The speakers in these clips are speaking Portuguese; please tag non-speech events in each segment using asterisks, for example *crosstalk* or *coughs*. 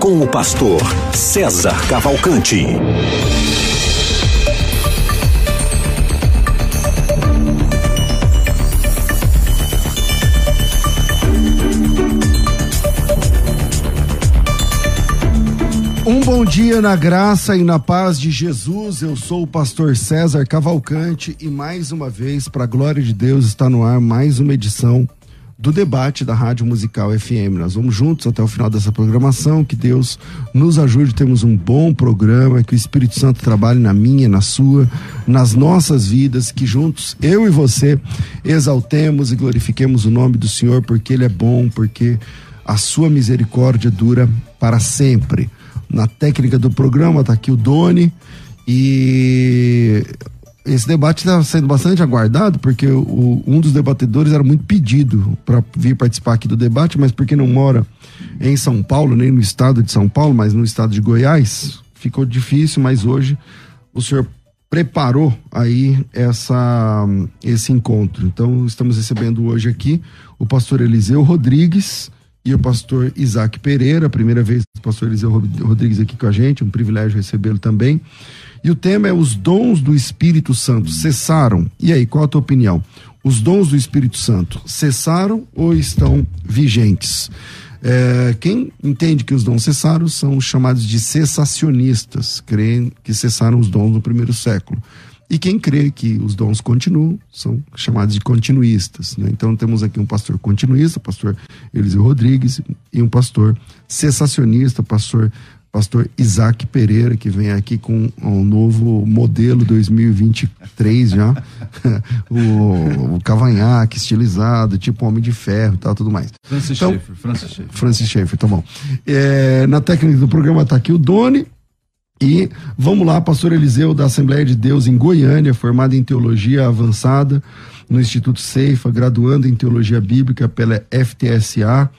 com o pastor César Cavalcante. Um bom dia na graça e na paz de Jesus. Eu sou o pastor César Cavalcante e mais uma vez, para a glória de Deus, está no ar mais uma edição do debate da Rádio Musical FM. Nós vamos juntos até o final dessa programação. Que Deus nos ajude. Temos um bom programa. Que o Espírito Santo trabalhe na minha, na sua, nas nossas vidas. Que juntos, eu e você, exaltemos e glorifiquemos o nome do Senhor, porque Ele é bom, porque a sua misericórdia dura para sempre. Na técnica do programa está aqui o Doni. E esse debate está sendo bastante aguardado, porque o, um dos debatedores era muito pedido para vir participar aqui do debate, mas porque não mora em São Paulo, nem no estado de São Paulo, mas no estado de Goiás, ficou difícil, mas hoje o senhor preparou aí essa, esse encontro. Então, estamos recebendo hoje aqui o pastor Eliseu Rodrigues e o pastor Isaac Pereira, primeira vez o pastor Eliseu Rodrigues aqui com a gente, um privilégio recebê-lo também. E o tema é os dons do Espírito Santo cessaram. E aí, qual a tua opinião? Os dons do Espírito Santo cessaram ou estão vigentes? É, quem entende que os dons cessaram são os chamados de cessacionistas, creem que cessaram os dons no primeiro século. E quem crê que os dons continuam são chamados de continuistas. Né? Então temos aqui um pastor continuista, pastor Eliseu Rodrigues, e um pastor cessacionista, pastor pastor Isaac Pereira, que vem aqui com um novo modelo 2023 já. *laughs* o, o cavanhaque estilizado, tipo Homem de Ferro e tal, tudo mais. Francis então, Schaeffer, Francis Schaeffer. Francis Schaeffer, tá bom. É, na técnica do programa tá aqui o Doni. E vamos lá, pastor Eliseu da Assembleia de Deus em Goiânia, formado em teologia avançada no Instituto Ceifa, graduando em teologia bíblica pela FTSA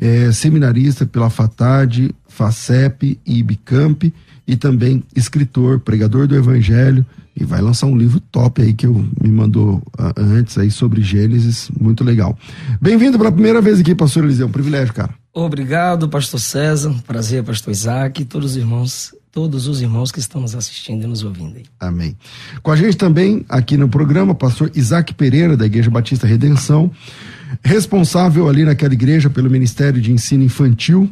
é, seminarista pela FATAD, FACEP e IBCAMP e também escritor, pregador do Evangelho e vai lançar um livro top aí que eu me mandou antes aí sobre Gênesis, muito legal. Bem-vindo pela primeira vez aqui, pastor Eliseu, um privilégio, cara. Obrigado, pastor César, prazer, pastor Isaac e todos os irmãos todos os irmãos que estão nos assistindo e nos ouvindo. Aí. Amém. Com a gente também aqui no programa, pastor Isaac Pereira, da Igreja Batista Redenção responsável ali naquela igreja pelo Ministério de Ensino Infantil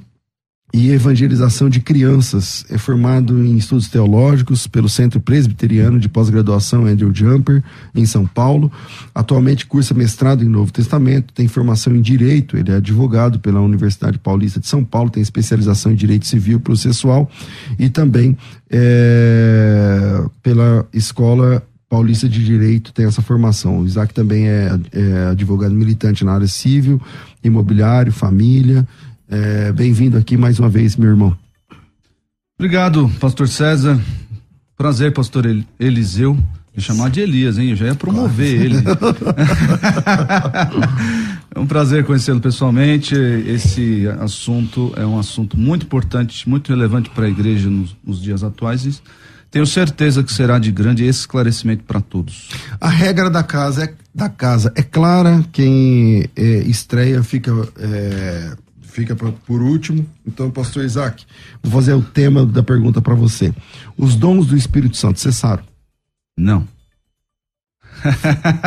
e Evangelização de Crianças. É formado em estudos teológicos pelo Centro Presbiteriano de Pós-Graduação Andrew Jumper, em São Paulo. Atualmente cursa mestrado em Novo Testamento, tem formação em Direito, ele é advogado pela Universidade Paulista de São Paulo, tem especialização em Direito Civil Processual e também é, pela Escola Paulista de Direito tem essa formação. O Isaac também é, é advogado militante na área civil, imobiliário, família. É, Bem-vindo aqui mais uma vez, meu irmão. Obrigado, pastor César. Prazer, pastor Eliseu. Me chamar de Elias, hein? Eu já ia promover ele. *laughs* é um prazer conhecê-lo pessoalmente. Esse assunto é um assunto muito importante, muito relevante para a igreja nos, nos dias atuais. Tenho certeza que será de grande esclarecimento para todos. A regra da casa é, da casa é clara, quem é, estreia fica, é, fica pra, por último. Então, pastor Isaac, vou fazer o tema da pergunta para você. Os dons do Espírito Santo cessaram? Não.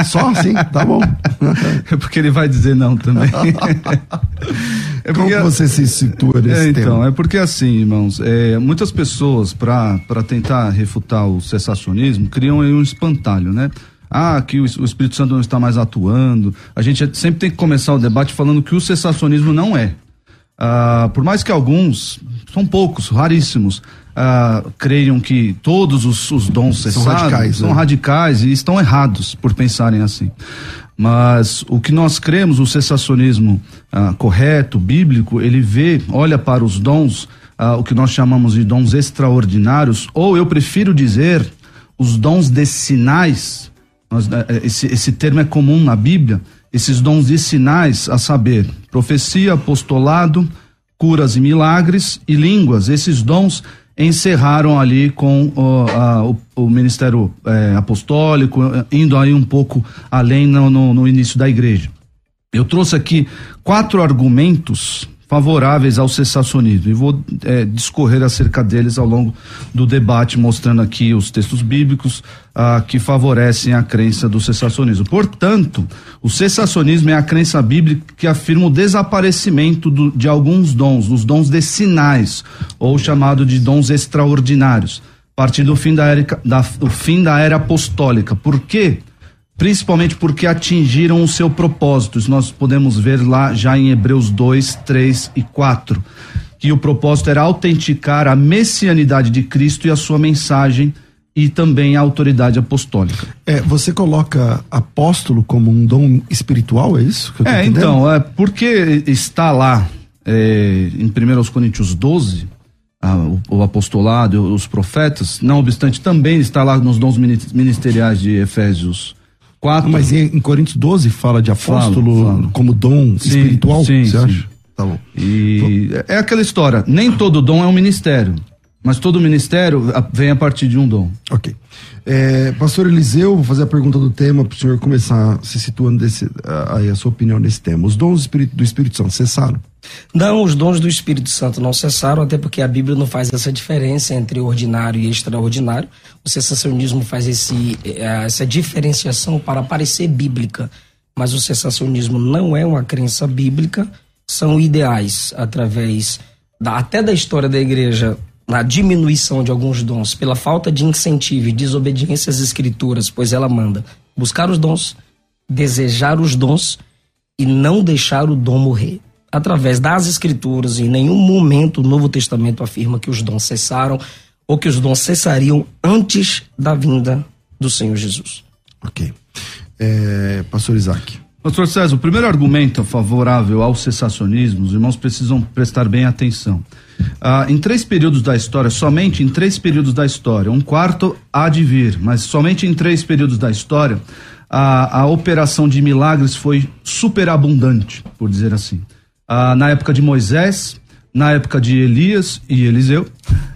Só assim? Tá bom. *laughs* é porque ele vai dizer não também. *laughs* É porque, Como você se situa nesse é, então, tema? É porque assim, irmãos, é, muitas pessoas, para tentar refutar o cessacionismo, criam aí um espantalho, né? Ah, que o, o Espírito Santo não está mais atuando. A gente sempre tem que começar o debate falando que o cessacionismo não é. Ah, por mais que alguns, são poucos, raríssimos, ah, creiam que todos os, os dons cessaram, são radicais, são né? radicais e estão errados por pensarem assim. Mas o que nós cremos, o cessacionismo ah, correto, bíblico, ele vê, olha para os dons ah, o que nós chamamos de dons extraordinários, ou eu prefiro dizer os dons de sinais. Nós, eh, eh, esse, esse termo é comum na Bíblia. Esses dons de sinais, a saber, profecia, apostolado, curas e milagres e línguas. Esses dons encerraram ali com a, o, o, ministério é, apostólico, indo aí um pouco além no, no, no início da igreja. Eu trouxe aqui quatro argumentos favoráveis ao cessacionismo e vou é, discorrer acerca deles ao longo do debate, mostrando aqui os textos bíblicos ah, que favorecem a crença do cessacionismo. Portanto, o cessacionismo é a crença bíblica que afirma o desaparecimento do, de alguns dons, os dons de sinais, ou chamado de dons extraordinários, a partir do fim da era, da, do fim da era apostólica. Por quê? Principalmente porque atingiram o seu propósito. Isso nós podemos ver lá já em Hebreus 2, 3 e 4, que o propósito era autenticar a messianidade de Cristo e a sua mensagem e também a autoridade apostólica. É, você coloca apóstolo como um dom espiritual, é isso? é, entendendo? então, é porque está lá é, em 1 Coríntios 12, ah, o, o, apostolado, os profetas, não obstante também está lá nos dons ministeriais de Efésios 4. Mas em, em Coríntios 12 fala de apóstolo fala, fala. como dom sim, espiritual, sim, você sim. acha? Tá bom. E é aquela história, nem todo dom é um ministério, mas todo ministério vem a partir de um dom. Ok. É, Pastor Eliseu, vou fazer a pergunta do tema para o senhor começar se situando desse, aí a sua opinião nesse tema. Os dons do Espírito, do Espírito Santo cessaram? Não, os dons do Espírito Santo não cessaram, até porque a Bíblia não faz essa diferença entre ordinário e extraordinário. O sensacionismo faz esse, eh, essa diferenciação para parecer bíblica, mas o sensacionismo não é uma crença bíblica, são ideais através da, até da história da igreja na diminuição de alguns dons pela falta de incentivo e desobediência às escrituras, pois ela manda buscar os dons, desejar os dons e não deixar o dom morrer através das escrituras, em nenhum momento o Novo Testamento afirma que os dons cessaram ou que os dons cessariam antes da vinda do Senhor Jesus. Ok. É, Pastor Isaac. Pastor César, o primeiro argumento favorável ao cessacionismo, os irmãos precisam prestar bem atenção. Ah, em três períodos da história, somente em três períodos da história, um quarto há de vir, mas somente em três períodos da história, a, a operação de milagres foi superabundante, por dizer assim ah, na época de Moisés, na época de Elias e Eliseu,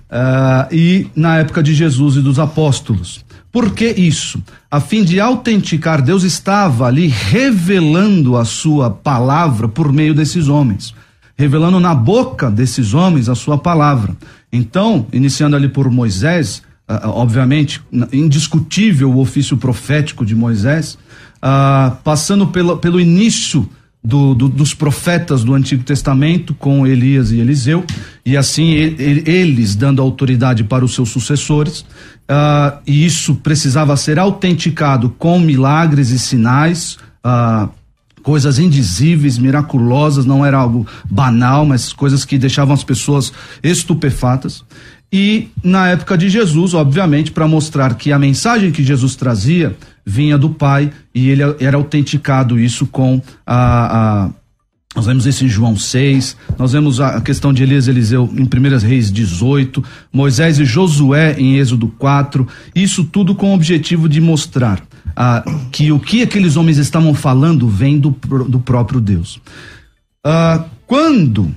ah, e na época de Jesus e dos apóstolos. Por que isso? A fim de autenticar, Deus estava ali revelando a sua palavra por meio desses homens, revelando na boca desses homens a sua palavra. Então, iniciando ali por Moisés, ah, obviamente, indiscutível o ofício profético de Moisés, passando pelo, pelo início do, do, dos profetas do Antigo Testamento com Elias e Eliseu, e assim ele, eles dando autoridade para os seus sucessores, uh, e isso precisava ser autenticado com milagres e sinais, uh, coisas indizíveis, miraculosas, não era algo banal, mas coisas que deixavam as pessoas estupefatas. E na época de Jesus, obviamente, para mostrar que a mensagem que Jesus trazia vinha do Pai e ele era autenticado isso com a, a nós vemos isso em João 6, nós vemos a questão de Elias e Eliseu em 1 Reis 18, Moisés e Josué em Êxodo 4, isso tudo com o objetivo de mostrar ah, que o que aqueles homens estavam falando vem do, do próprio Deus. Ah, quando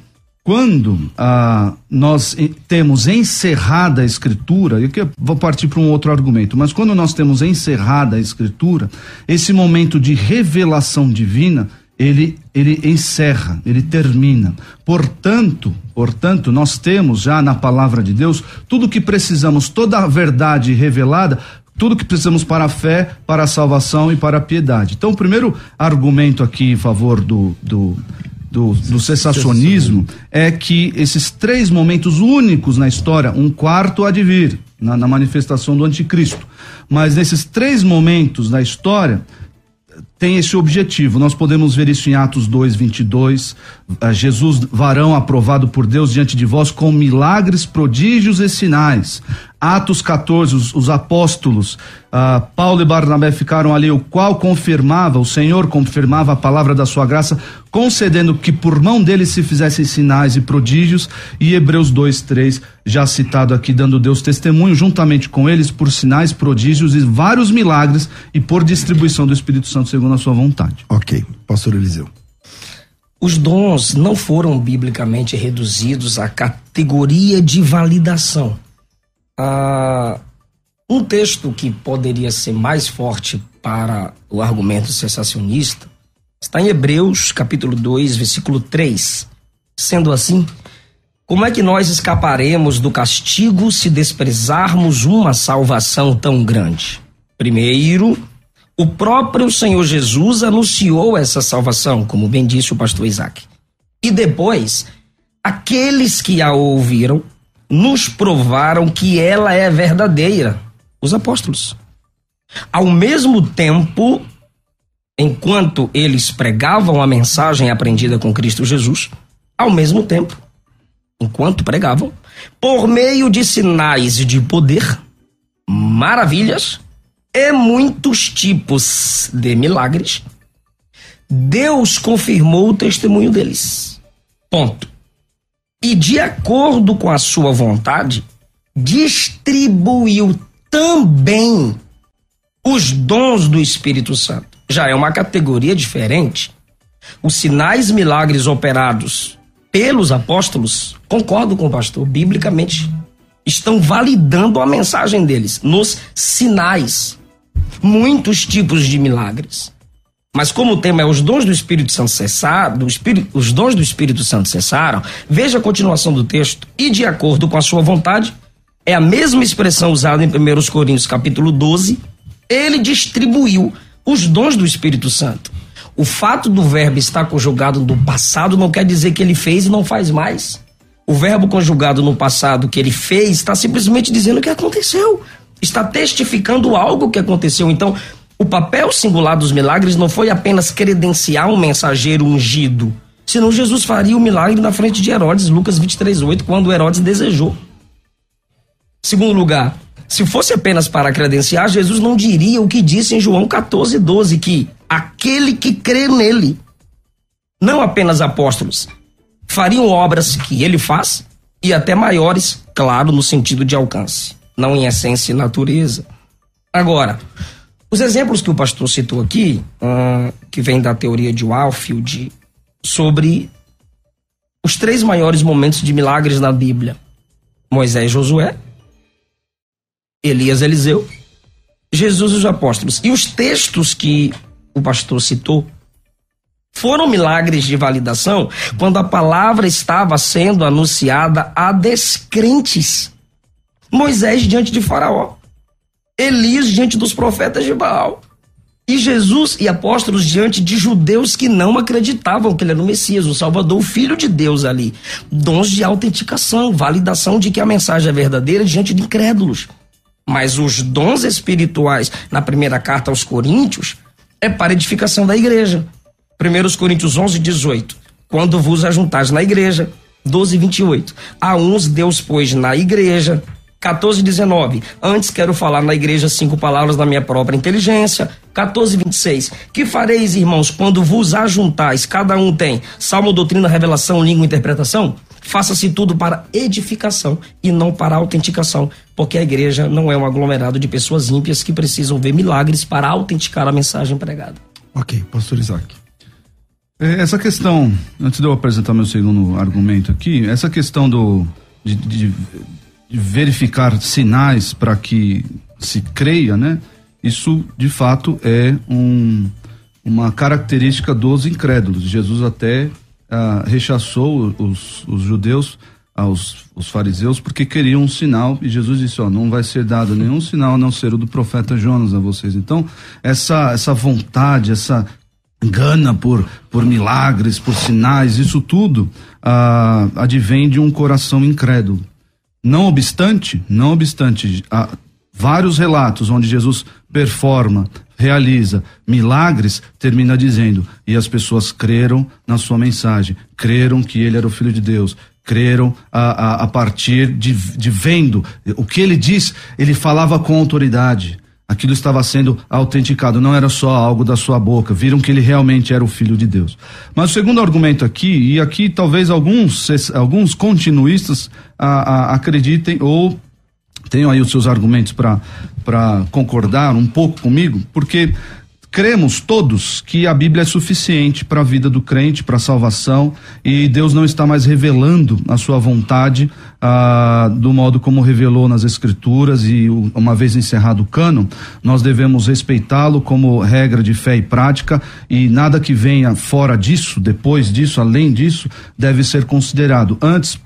quando ah, nós temos encerrada a escritura, e vou partir para um outro argumento, mas quando nós temos encerrada a escritura, esse momento de revelação divina, ele, ele encerra, ele termina. Portanto, portanto, nós temos já na palavra de Deus tudo o que precisamos, toda a verdade revelada, tudo que precisamos para a fé, para a salvação e para a piedade. Então, o primeiro argumento aqui em favor do, do do, do cessacionismo é que esses três momentos únicos na história, um quarto há de vir, na, na manifestação do anticristo, mas nesses três momentos da história, tem esse objetivo. Nós podemos ver isso em Atos 2, 22. Uh, Jesus, varão aprovado por Deus diante de vós, com milagres, prodígios e sinais. Atos 14, os, os apóstolos, uh, Paulo e Barnabé ficaram ali, o qual confirmava, o Senhor confirmava a palavra da sua graça, concedendo que por mão deles se fizessem sinais e prodígios. E Hebreus 2, 3, já citado aqui, dando Deus testemunho, juntamente com eles, por sinais, prodígios e vários milagres e por distribuição do Espírito Santo segundo a sua vontade. Ok, pastor Eliseu. Os dons não foram biblicamente reduzidos à categoria de validação. Ah, um texto que poderia ser mais forte para o argumento sensacionista está em Hebreus, capítulo 2, versículo 3. Sendo assim, como é que nós escaparemos do castigo se desprezarmos uma salvação tão grande? Primeiro, o próprio Senhor Jesus anunciou essa salvação, como bem disse o pastor Isaac. E depois, aqueles que a ouviram nos provaram que ela é verdadeira, os apóstolos. Ao mesmo tempo, enquanto eles pregavam a mensagem aprendida com Cristo Jesus, ao mesmo tempo, enquanto pregavam, por meio de sinais de poder, maravilhas e muitos tipos de milagres, Deus confirmou o testemunho deles. Ponto. E de acordo com a sua vontade, distribuiu também os dons do Espírito Santo. Já é uma categoria diferente. Os sinais milagres operados pelos apóstolos, concordo com o pastor, biblicamente estão validando a mensagem deles nos sinais muitos tipos de milagres. Mas como o tema é os dons do Espírito Santo Espírito, os dons do Espírito Santo cessaram, veja a continuação do texto. E de acordo com a sua vontade, é a mesma expressão usada em 1 Coríntios capítulo 12, ele distribuiu os dons do Espírito Santo. O fato do verbo estar conjugado no passado não quer dizer que ele fez e não faz mais. O verbo conjugado no passado que ele fez está simplesmente dizendo que aconteceu está testificando algo que aconteceu. Então, o papel singular dos milagres não foi apenas credenciar um mensageiro ungido, senão Jesus faria o milagre na frente de Herodes, Lucas 23, 8, quando Herodes desejou. Segundo lugar, se fosse apenas para credenciar, Jesus não diria o que disse em João 14, 12, que aquele que crê nele, não apenas apóstolos, fariam obras que ele faz e até maiores, claro, no sentido de alcance não em essência e natureza. Agora, os exemplos que o pastor citou aqui, uh, que vem da teoria de Walfield, sobre os três maiores momentos de milagres na Bíblia: Moisés e Josué, Elias e Eliseu, Jesus e os apóstolos. E os textos que o pastor citou foram milagres de validação quando a palavra estava sendo anunciada a descrentes. Moisés diante de Faraó, Elias diante dos profetas de Baal, e Jesus e apóstolos diante de judeus que não acreditavam que ele era o Messias, o Salvador, o Filho de Deus ali. Dons de autenticação, validação de que a mensagem é verdadeira diante de incrédulos. Mas os dons espirituais na primeira carta aos Coríntios é para edificação da igreja. 1 Coríntios 11, 18. Quando vos ajuntais na igreja. 12, 28. A uns Deus pôs na igreja 14, 19. Antes quero falar na igreja cinco palavras da minha própria inteligência. 14, 26. Que fareis, irmãos, quando vos ajuntais? Cada um tem salmo, doutrina, revelação, língua interpretação? Faça-se tudo para edificação e não para autenticação, porque a igreja não é um aglomerado de pessoas ímpias que precisam ver milagres para autenticar a mensagem pregada. Ok, pastor Isaac. É, essa questão, antes de eu apresentar meu segundo argumento aqui, essa questão do, de de verificar sinais para que se creia, né? Isso de fato é um, uma característica dos incrédulos. Jesus até ah, rechaçou os, os judeus, ah, os, os, fariseus, porque queriam um sinal e Jesus disse: ó, não vai ser dado nenhum sinal a não ser o do profeta Jonas a vocês. Então, essa, essa vontade, essa gana por, por milagres, por sinais, isso tudo ah, advém de um coração incrédulo. Não obstante, não obstante, a, vários relatos onde Jesus performa, realiza milagres, termina dizendo: e as pessoas creram na sua mensagem, creram que ele era o Filho de Deus, creram a, a, a partir de, de vendo o que ele diz, ele falava com autoridade. Aquilo estava sendo autenticado, não era só algo da sua boca. Viram que ele realmente era o filho de Deus. Mas o segundo argumento aqui, e aqui talvez alguns, alguns continuistas a, a, acreditem ou tenham aí os seus argumentos para concordar um pouco comigo, porque cremos todos que a Bíblia é suficiente para a vida do crente, para a salvação, e Deus não está mais revelando a sua vontade ah, do modo como revelou nas Escrituras, e uma vez encerrado o cano, nós devemos respeitá-lo como regra de fé e prática, e nada que venha fora disso, depois disso, além disso, deve ser considerado. Antes,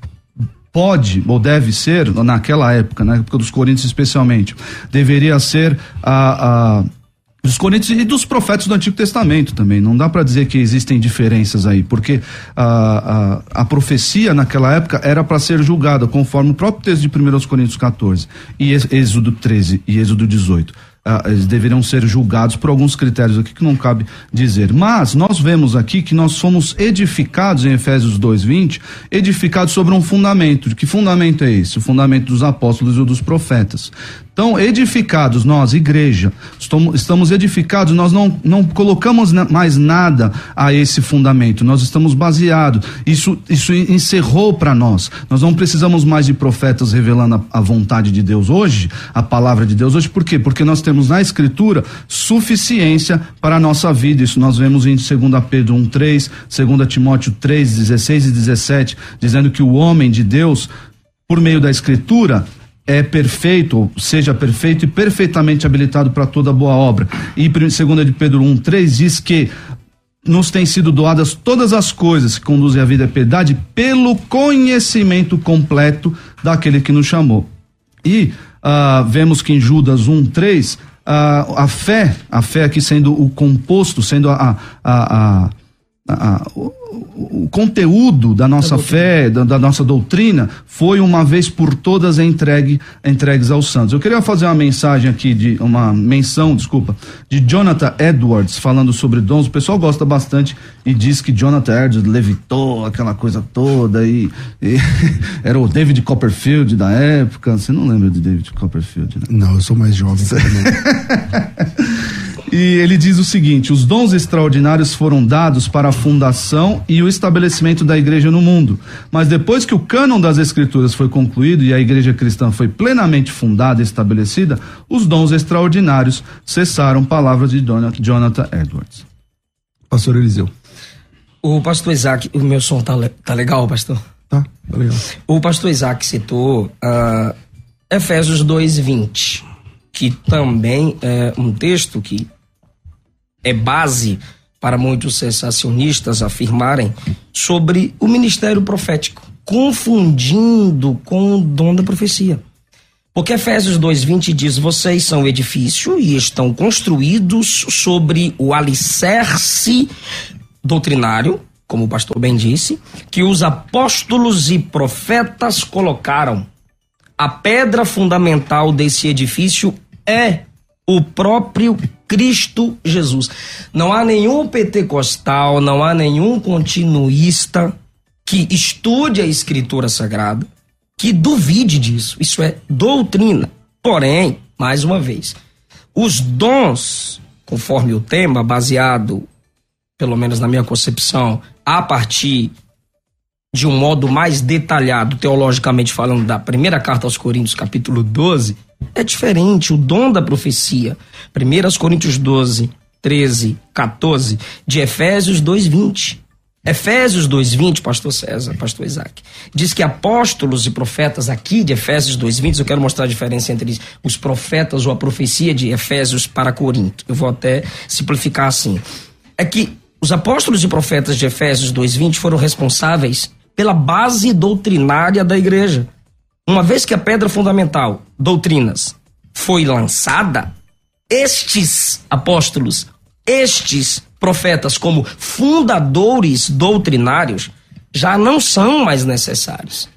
pode ou deve ser, naquela época, na época dos Coríntios especialmente, deveria ser a. a dos Coríntios e dos profetas do Antigo Testamento também. Não dá para dizer que existem diferenças aí, porque a, a, a profecia naquela época era para ser julgada conforme o próprio texto de 1 Coríntios 14, e Êxodo 13 e Êxodo 18 ah, eles deveriam ser julgados por alguns critérios aqui que não cabe dizer. Mas nós vemos aqui que nós fomos edificados em Efésios 2:20, edificados sobre um fundamento. De que fundamento é esse? O fundamento dos apóstolos e dos profetas. Então, edificados, nós, igreja, estamos edificados, nós não, não colocamos mais nada a esse fundamento, nós estamos baseados. Isso, isso encerrou para nós. Nós não precisamos mais de profetas revelando a, a, vontade de Deus hoje, a palavra de Deus hoje, por quê? Porque nós temos na Escritura suficiência para a nossa vida. Isso nós vemos em 2 Pedro 1,3, 2 Timóteo 3, 16 e 17, dizendo que o homem de Deus, por meio da Escritura, é perfeito, seja perfeito e perfeitamente habilitado para toda boa obra. E segunda de Pedro 1, 3 diz que nos têm sido doadas todas as coisas que conduzem à vida e à piedade pelo conhecimento completo daquele que nos chamou. E uh, vemos que em Judas 1, 3, uh, a fé, a fé aqui sendo o composto, sendo a, a, a, a o conteúdo da nossa fé, da, da, nossa doutrina, foi uma vez por todas entregue, entregues aos santos. Eu queria fazer uma mensagem aqui, de uma menção, desculpa, de Jonathan Edwards falando sobre dons. O pessoal gosta bastante e diz que Jonathan Edwards levitou aquela coisa toda e, e *laughs* era o David Copperfield da época. Você não lembra de David Copperfield, né? Não, eu sou mais jovem também. *laughs* E ele diz o seguinte: os dons extraordinários foram dados para a fundação e o estabelecimento da igreja no mundo. Mas depois que o cânon das escrituras foi concluído e a igreja cristã foi plenamente fundada e estabelecida, os dons extraordinários cessaram. Palavras de Jonathan Edwards. Pastor Eliseu. O pastor Isaac, o meu som tá, tá legal, pastor? Tá, tá legal. O pastor Isaac citou uh, Efésios 2:20, que também é um texto que é base para muitos sensacionistas afirmarem sobre o ministério profético, confundindo com o dom da profecia. Porque Efésios 2:20 diz: "Vocês são edifício e estão construídos sobre o alicerce doutrinário, como o pastor bem disse, que os apóstolos e profetas colocaram. A pedra fundamental desse edifício é o próprio Cristo Jesus. Não há nenhum pentecostal, não há nenhum continuista que estude a Escritura Sagrada que duvide disso. Isso é doutrina. Porém, mais uma vez, os dons, conforme o tema, baseado, pelo menos na minha concepção, a partir de um modo mais detalhado, teologicamente falando, da primeira carta aos Coríntios, capítulo 12, é diferente. O dom da profecia, 1 Coríntios 12, 13, 14, de Efésios 2, 20. Efésios 2:20, pastor César, pastor Isaac, diz que apóstolos e profetas aqui de Efésios 2:20, eu quero mostrar a diferença entre os profetas ou a profecia de Efésios para Corinto. Eu vou até simplificar assim. É que os apóstolos e profetas de Efésios 2:20 foram responsáveis pela base doutrinária da igreja. Uma vez que a pedra fundamental, doutrinas, foi lançada, estes apóstolos, estes profetas, como fundadores doutrinários, já não são mais necessários.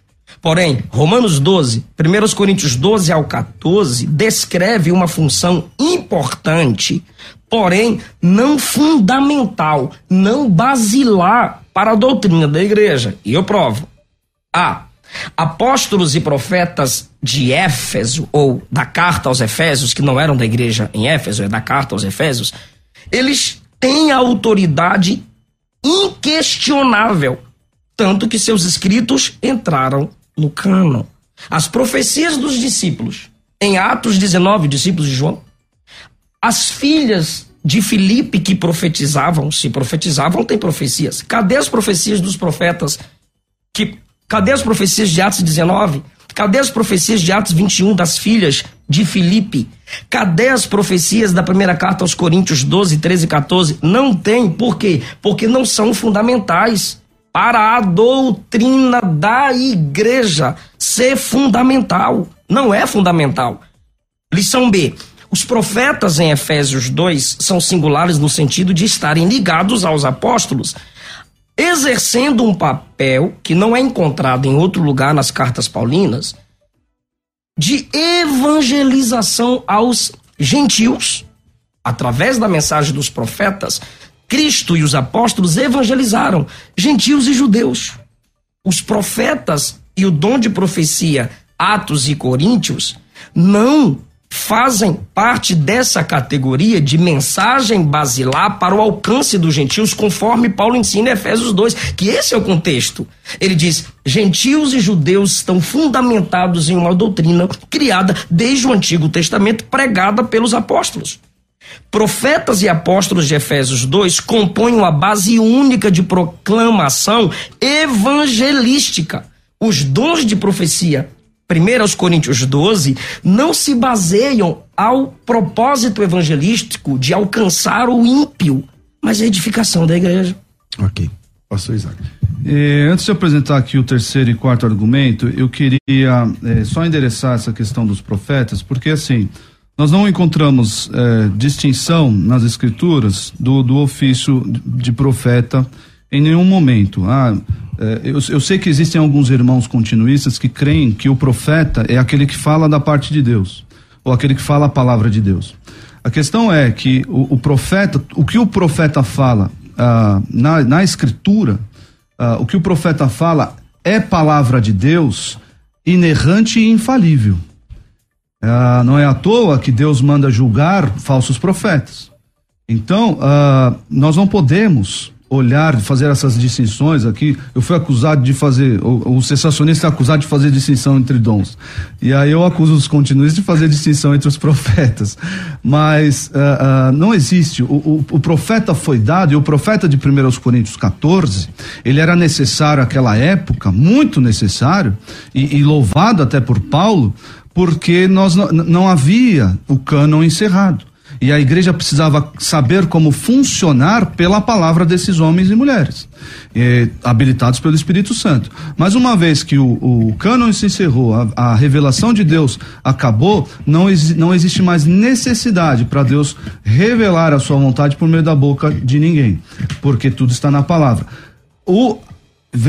Porém, Romanos 12, 1 Coríntios 12 ao 14, descreve uma função importante, porém não fundamental, não basilar para a doutrina da igreja. E eu provo. A. Apóstolos e profetas de Éfeso, ou da carta aos Efésios, que não eram da igreja em Éfeso, é da carta aos Efésios, eles têm a autoridade inquestionável, tanto que seus escritos entraram no cano. As profecias dos discípulos, em Atos 19, discípulos de João, as filhas de Filipe que profetizavam, se profetizavam, tem profecias. Cadê as profecias dos profetas? Que, cadê as profecias de Atos 19? Cadê as profecias de Atos 21 das filhas de Filipe? Cadê as profecias da primeira carta aos Coríntios 12, 13 e 14? Não tem, por quê? Porque não são fundamentais para a doutrina da igreja ser fundamental. Não é fundamental. Lição B. Os profetas em Efésios 2 são singulares no sentido de estarem ligados aos apóstolos, exercendo um papel que não é encontrado em outro lugar nas cartas paulinas de evangelização aos gentios. Através da mensagem dos profetas, Cristo e os apóstolos evangelizaram gentios e judeus. Os profetas e o dom de profecia, Atos e Coríntios, não fazem parte dessa categoria de mensagem basilar para o alcance dos gentios, conforme Paulo ensina em Efésios 2, que esse é o contexto. Ele diz: gentios e judeus estão fundamentados em uma doutrina criada desde o Antigo Testamento, pregada pelos apóstolos. Profetas e apóstolos de Efésios 2 compõem uma base única de proclamação evangelística. Os dons de profecia 1 Coríntios 12, não se baseiam ao propósito evangelístico de alcançar o ímpio, mas a edificação da igreja. Ok. Pastor Isaac. É, antes de apresentar aqui o terceiro e quarto argumento, eu queria é, só endereçar essa questão dos profetas, porque assim, nós não encontramos é, distinção nas escrituras do, do ofício de profeta em nenhum momento. Ah, eu, eu, sei que existem alguns irmãos continuistas que creem que o profeta é aquele que fala da parte de Deus, ou aquele que fala a palavra de Deus. A questão é que o, o profeta, o que o profeta fala ah, na, na escritura, ah, o que o profeta fala é palavra de Deus inerrante e infalível. Ah, não é à toa que Deus manda julgar falsos profetas. Então, ah, nós não podemos olhar, fazer essas distinções aqui. Eu fui acusado de fazer, o, o sensacionista é acusado de fazer distinção entre dons. E aí eu acuso os continuistas de fazer distinção entre os *laughs* profetas. Mas uh, uh, não existe. O, o, o, profeta foi dado, e o profeta de 1 Coríntios 14, ele era necessário naquela época, muito necessário, e, e louvado até por Paulo, porque nós não, não havia o cânon encerrado. E a igreja precisava saber como funcionar pela palavra desses homens e mulheres, eh, habilitados pelo Espírito Santo. Mas uma vez que o, o cânon se encerrou, a, a, revelação de Deus acabou, não, não existe mais necessidade para Deus revelar a sua vontade por meio da boca de ninguém, porque tudo está na palavra. O,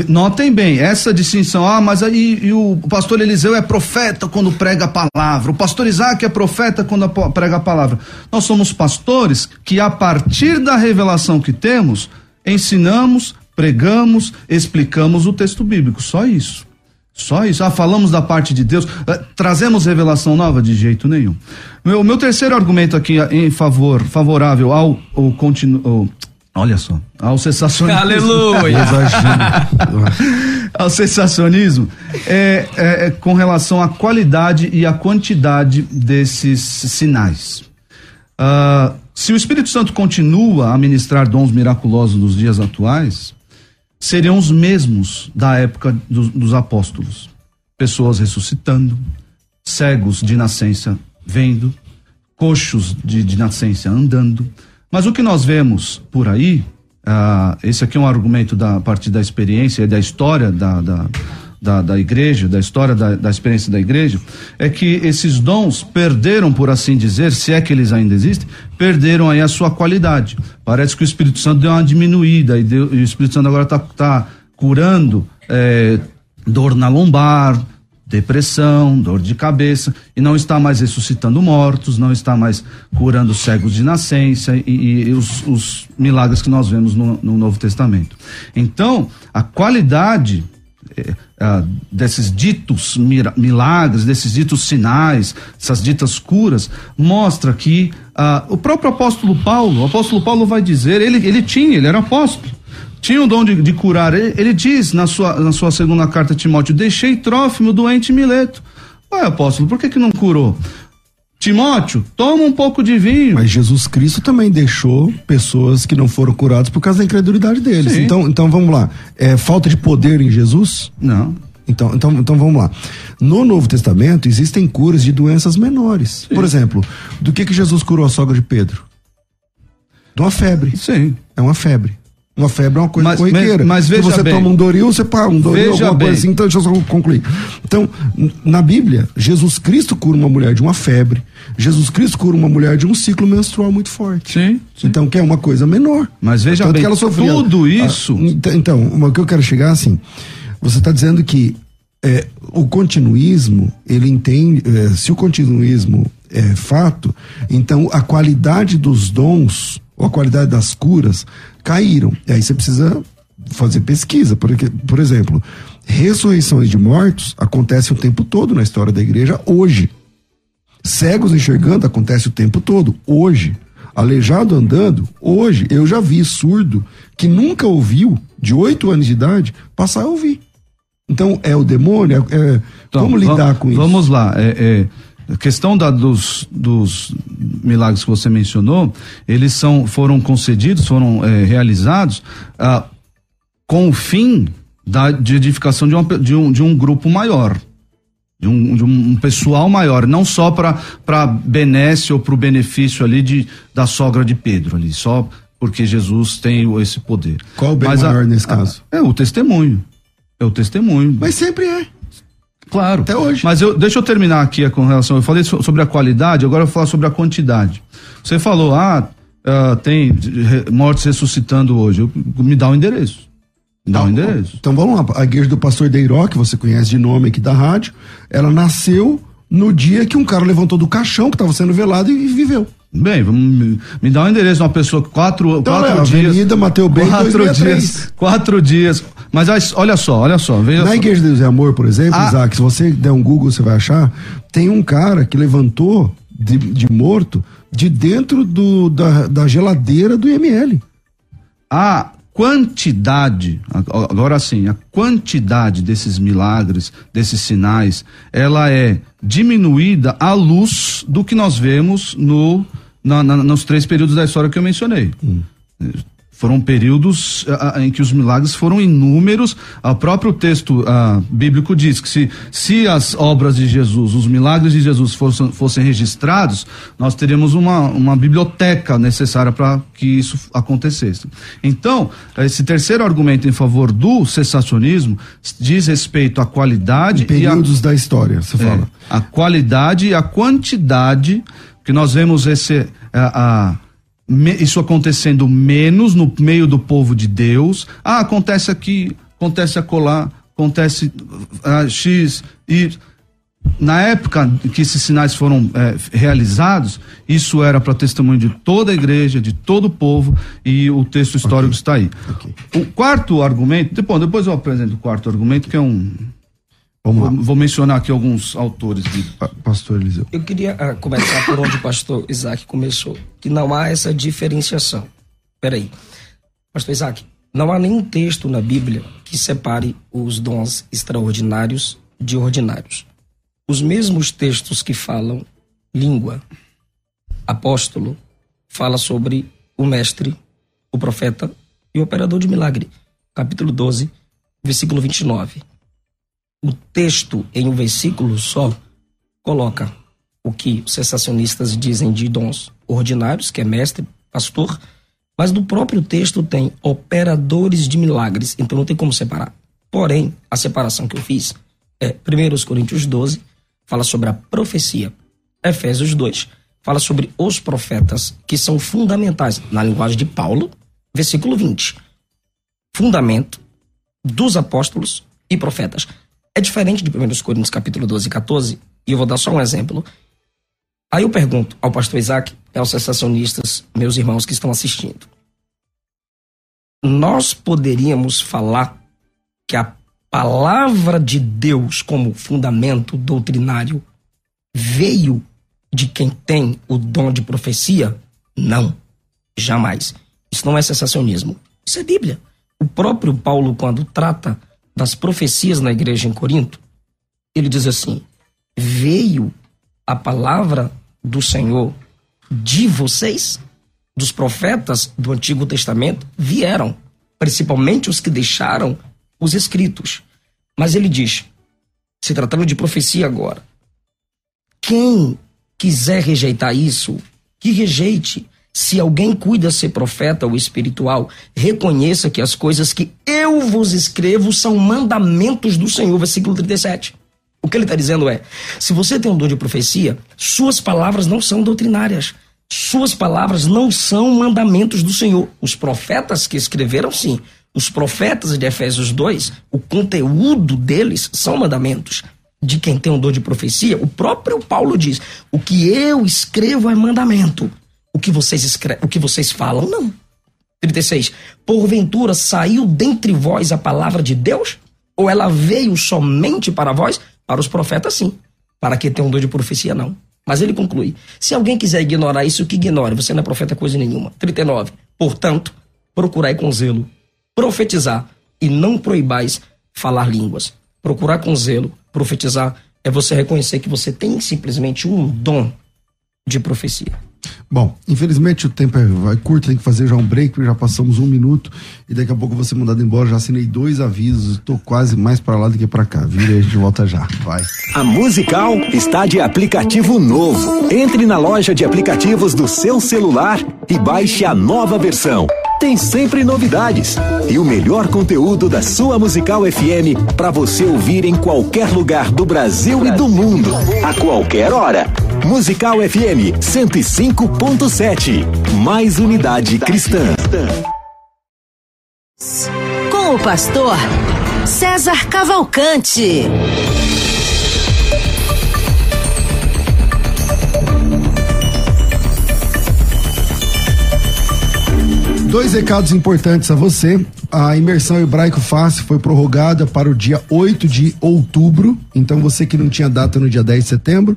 Notem bem, essa distinção, ah, mas aí e o pastor Eliseu é profeta quando prega a palavra, o pastor Isaac é profeta quando prega a palavra. Nós somos pastores que, a partir da revelação que temos, ensinamos, pregamos, explicamos o texto bíblico, só isso. Só isso. Ah, falamos da parte de Deus, eh, trazemos revelação nova de jeito nenhum. O meu terceiro argumento aqui em favor, favorável ao, ao, continu, Olha só, ao sensacionismo. Aleluia! *laughs* ao sensacionismo é, é, é, com relação à qualidade e à quantidade desses sinais. Uh, se o Espírito Santo continua a ministrar dons miraculosos nos dias atuais, seriam os mesmos da época dos, dos apóstolos. Pessoas ressuscitando, cegos de nascença vendo, coxos de, de nascença andando, mas o que nós vemos por aí, ah, esse aqui é um argumento da parte da experiência e da história da, da, da, da igreja, da história da, da experiência da igreja, é que esses dons perderam, por assim dizer, se é que eles ainda existem, perderam aí a sua qualidade. Parece que o Espírito Santo deu uma diminuída e, deu, e o Espírito Santo agora está tá curando. É, dor na lombar, depressão, dor de cabeça, e não está mais ressuscitando mortos, não está mais curando cegos de nascença e, e os, os, milagres que nós vemos no, no Novo Testamento. Então, a qualidade ah, desses ditos milagres, desses ditos sinais, essas ditas curas, mostra que ah, o próprio apóstolo Paulo, o apóstolo Paulo vai dizer, ele, ele tinha, ele era apóstolo tinha o dom de, de curar. Ele, ele, diz na sua, na sua segunda carta a Timóteo: Deixei Trófimo doente Mileto. Ué, apóstolo, por que, que não curou? Timóteo, toma um pouco de vinho. Mas Jesus Cristo também deixou pessoas que não foram curadas por causa da incredulidade deles. Então, então vamos lá. É falta de poder em Jesus? Não. Então, então, então vamos lá. No Novo Testamento existem curas de doenças menores. Sim. Por exemplo, do que que Jesus curou a sogra de Pedro? De uma febre. Sim. É uma febre. Uma febre é uma coisa mas, corriqueira. Mas, mas veja você bem. toma um Doril, você pá, um Doril, veja alguma bem. coisa assim. Então, deixa eu só concluir. Então, na Bíblia, Jesus Cristo cura uma mulher de uma febre. Jesus Cristo cura uma mulher de um ciclo menstrual muito forte. Sim. sim. Então, que é uma coisa menor. Mas veja Tanto bem, que ela sofria, tudo ah, isso... então, então, o que eu quero chegar assim, você está dizendo que é, o continuismo, ele entende, é, se o continuismo é fato, então a qualidade dos dons ou a qualidade das curas caíram. E aí você precisa fazer pesquisa, porque, por exemplo, ressurreições de mortos acontecem o tempo todo na história da igreja hoje. Cegos enxergando acontece o tempo todo hoje. Aleijado andando, hoje eu já vi surdo que nunca ouviu, de oito anos de idade, passar a ouvir. Então é o demônio? É, é então, como lidar com isso? Vamos lá. É, é a questão da, dos, dos milagres que você mencionou, eles são, foram concedidos, foram é, realizados ah, com o fim da, de edificação de, uma, de, um, de um grupo maior. De um, de um pessoal maior, não só para benesse ou para o benefício ali de, da sogra de Pedro ali, só porque Jesus tem esse poder. Qual o bem Mas maior a, nesse caso? A, é o testemunho. É o testemunho. Mas sempre é. Claro. Até hoje. Mas eu, deixa eu terminar aqui com relação. Eu falei sobre a qualidade, agora eu vou falar sobre a quantidade. Você falou, ah, uh, tem mortes ressuscitando hoje. Eu, me dá o um endereço. Me dá o um endereço. Então vamos lá. A igreja do pastor Deiró, que você conhece de nome aqui da rádio, ela nasceu no dia que um cara levantou do caixão que estava sendo velado e viveu. Bem, vamos, me dá o um endereço de uma pessoa quatro, então, quatro é, dias. Avenida Mateu Bem, quatro dias. Quatro dias. Mas olha só, olha só. Na só. Igreja de Deus e Amor, por exemplo, ah. Isaac, se você der um Google, você vai achar, tem um cara que levantou de, de morto de dentro do, da, da geladeira do IML. A quantidade, agora sim, a quantidade desses milagres, desses sinais, ela é diminuída à luz do que nós vemos no, na, na, nos três períodos da história que eu mencionei. Hum. Foram períodos uh, em que os milagres foram inúmeros. O próprio texto uh, bíblico diz que se, se as obras de Jesus, os milagres de Jesus fossem, fossem registrados, nós teríamos uma, uma biblioteca necessária para que isso acontecesse. Então, esse terceiro argumento em favor do cessacionismo diz respeito à qualidade. Em períodos a, da história, você é, fala. A qualidade e a quantidade, que nós vemos esse. a isso acontecendo menos no meio do povo de Deus. Ah, acontece aqui, acontece acolá, acontece ah, X, e na época que esses sinais foram é, realizados, isso era para testemunho de toda a igreja, de todo o povo, e o texto histórico okay. está aí. Okay. O quarto argumento, depois, depois eu apresento o quarto argumento, que é um Vamos lá. Vou mencionar aqui alguns autores. De... Pastor Eliseu. Eu queria uh, começar por onde o pastor Isaac começou, que não há essa diferenciação. Peraí. Pastor Isaac, não há nenhum texto na Bíblia que separe os dons extraordinários de ordinários. Os mesmos textos que falam língua, apóstolo, fala sobre o mestre, o profeta e o operador de milagre. Capítulo 12, versículo 29 o texto em um versículo só coloca o que os sensacionistas dizem de dons ordinários, que é mestre, pastor, mas no próprio texto tem operadores de milagres, então não tem como separar. Porém, a separação que eu fiz é 1 Coríntios 12, fala sobre a profecia. Efésios 2, fala sobre os profetas, que são fundamentais, na linguagem de Paulo, versículo 20. Fundamento dos apóstolos e profetas. É diferente de 1 Coríntios capítulo 12 e 14, e eu vou dar só um exemplo. Aí eu pergunto ao pastor Isaac e aos sensacionistas, meus irmãos que estão assistindo. Nós poderíamos falar que a palavra de Deus como fundamento doutrinário veio de quem tem o dom de profecia? Não, jamais. Isso não é sensacionismo. Isso é Bíblia. O próprio Paulo, quando trata das profecias na igreja em Corinto, ele diz assim: veio a palavra do Senhor de vocês, dos profetas do Antigo Testamento, vieram, principalmente os que deixaram os escritos. Mas ele diz, se tratando de profecia agora, quem quiser rejeitar isso, que rejeite. Se alguém cuida ser profeta ou espiritual, reconheça que as coisas que eu vos escrevo são mandamentos do Senhor. Versículo 37. O que ele está dizendo é: se você tem um dom de profecia, suas palavras não são doutrinárias. Suas palavras não são mandamentos do Senhor. Os profetas que escreveram, sim. Os profetas de Efésios 2, o conteúdo deles são mandamentos. De quem tem um dom de profecia, o próprio Paulo diz: o que eu escrevo é mandamento. O que vocês, escre... o que vocês falam, não. 36. Porventura saiu dentre vós a palavra de Deus? Ou ela veio somente para vós? Para os profetas, sim. Para quem tem um dom de profecia, não. Mas ele conclui: se alguém quiser ignorar isso, que ignore. Você não é profeta coisa nenhuma. 39. Portanto, procurai com zelo profetizar e não proibais falar línguas. Procurar com zelo, profetizar, é você reconhecer que você tem simplesmente um dom de profecia. Bom, infelizmente o tempo é vai curto, tem que fazer já um break, já passamos um minuto e daqui a pouco ser mandado embora. Já assinei dois avisos, estou quase mais para lá do que para cá. Vira e a gente volta já. Vai. A Musical está de aplicativo novo. Entre na loja de aplicativos do seu celular e baixe a nova versão. Tem sempre novidades e o melhor conteúdo da sua Musical FM para você ouvir em qualquer lugar do Brasil e do mundo, a qualquer hora. Musical FM 105.7. Mais unidade cristã. Com o pastor César Cavalcante. Dois recados importantes a você. A imersão hebraico fácil foi prorrogada para o dia 8 de outubro. Então você que não tinha data no dia 10 de setembro,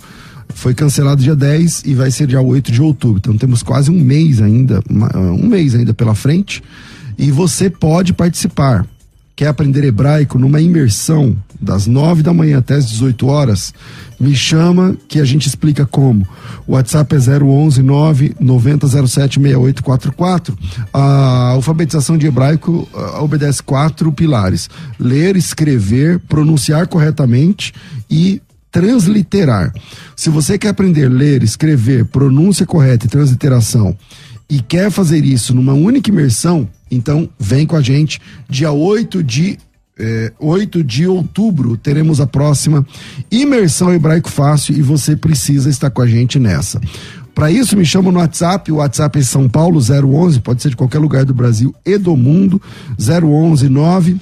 foi cancelado dia 10 e vai ser dia 8 de outubro. Então temos quase um mês ainda, um mês ainda pela frente. E você pode participar. Quer aprender hebraico numa imersão das 9 da manhã até as 18 horas? Me chama que a gente explica como. O WhatsApp é 011 9 9007 6844. A alfabetização de hebraico uh, obedece quatro pilares: ler, escrever, pronunciar corretamente e transliterar. Se você quer aprender a ler, escrever, pronúncia correta e transliteração e quer fazer isso numa única imersão, então vem com a gente. Dia 8 de é, 8 de outubro teremos a próxima imersão hebraico fácil e você precisa estar com a gente nessa. Para isso, me chama no WhatsApp. O WhatsApp é São Paulo 011, pode ser de qualquer lugar do Brasil e do mundo. 011 9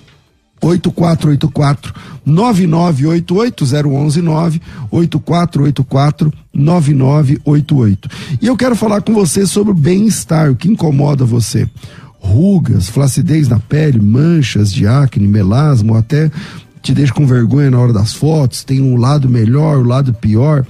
8484 9988 011 9 8484 9988. E eu quero falar com você sobre o bem-estar, o que incomoda você. Rugas, flacidez na pele, manchas de acne, melasma, ou até te deixa com vergonha na hora das fotos, tem um lado melhor, o um lado pior.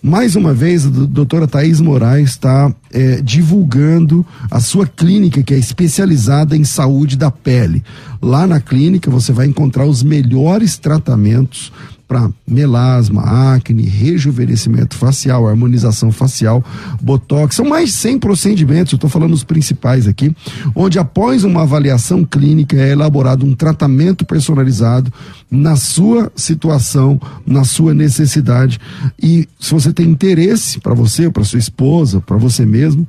Mais uma vez, a doutora Thaís Moraes está é, divulgando a sua clínica, que é especializada em saúde da pele. Lá na clínica você vai encontrar os melhores tratamentos para melasma, acne, rejuvenescimento facial, harmonização facial, botox. São mais de 100 procedimentos, eu estou falando os principais aqui, onde após uma avaliação clínica é elaborado um tratamento personalizado na sua situação, na sua necessidade. E se você tem interesse para você, para sua esposa, para você mesmo,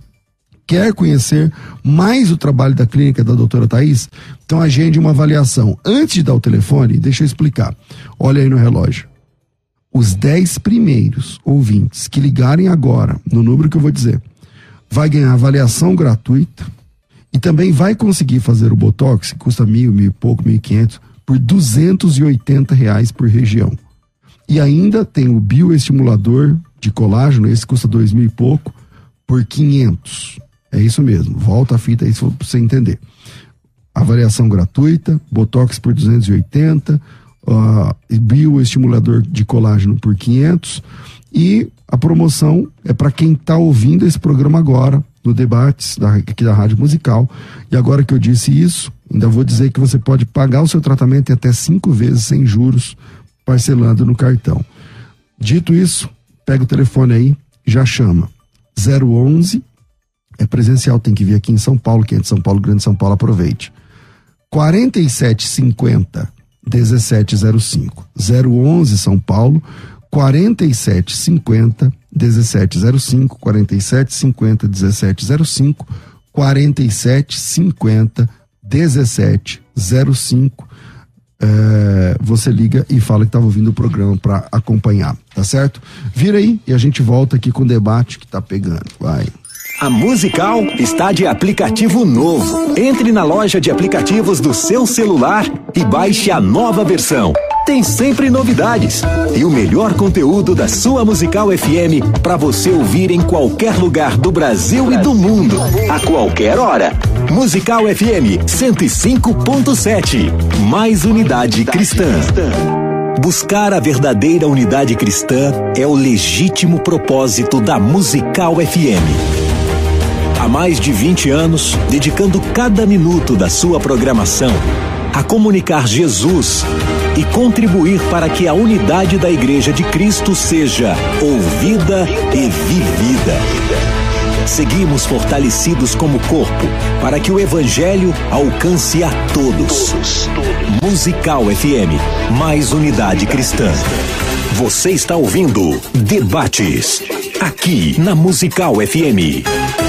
quer conhecer mais o trabalho da clínica da doutora Thais, então agende uma avaliação. Antes de dar o telefone, deixa eu explicar. Olha aí no relógio. Os 10 primeiros ouvintes que ligarem agora, no número que eu vou dizer, vai ganhar avaliação gratuita e também vai conseguir fazer o Botox, que custa mil, mil e pouco, mil e quinhentos, por 280 reais por região. E ainda tem o bioestimulador de colágeno, esse custa dois mil e pouco, por 500. É isso mesmo. Volta a fita aí para você entender. Avaliação gratuita, botox por 280, uh, bioestimulador de colágeno por 500 e a promoção é para quem está ouvindo esse programa agora no debates da, aqui da Rádio Musical. E agora que eu disse isso, ainda vou dizer que você pode pagar o seu tratamento em até cinco vezes sem juros, parcelando no cartão. Dito isso, pega o telefone aí, já chama. 011 é presencial, tem que vir aqui em São Paulo, quem é de São Paulo, Grande São Paulo, aproveite. 4750 1705. 011 São Paulo, 4750 1705, 4750 1705, 4750 1705. É, você liga e fala que estava ouvindo o programa para acompanhar, tá certo? Vira aí e a gente volta aqui com o debate que tá pegando. Vai. A Musical está de aplicativo novo. Entre na loja de aplicativos do seu celular e baixe a nova versão. Tem sempre novidades e o melhor conteúdo da sua Musical FM para você ouvir em qualquer lugar do Brasil e do mundo, a qualquer hora. Musical FM 105.7. Mais unidade cristã. Buscar a verdadeira unidade cristã é o legítimo propósito da Musical FM há mais de 20 anos, dedicando cada minuto da sua programação a comunicar Jesus e contribuir para que a unidade da Igreja de Cristo seja ouvida e vivida. Seguimos fortalecidos como corpo para que o Evangelho alcance a todos. Musical FM, mais unidade cristã. Você está ouvindo Debates, aqui na Musical FM.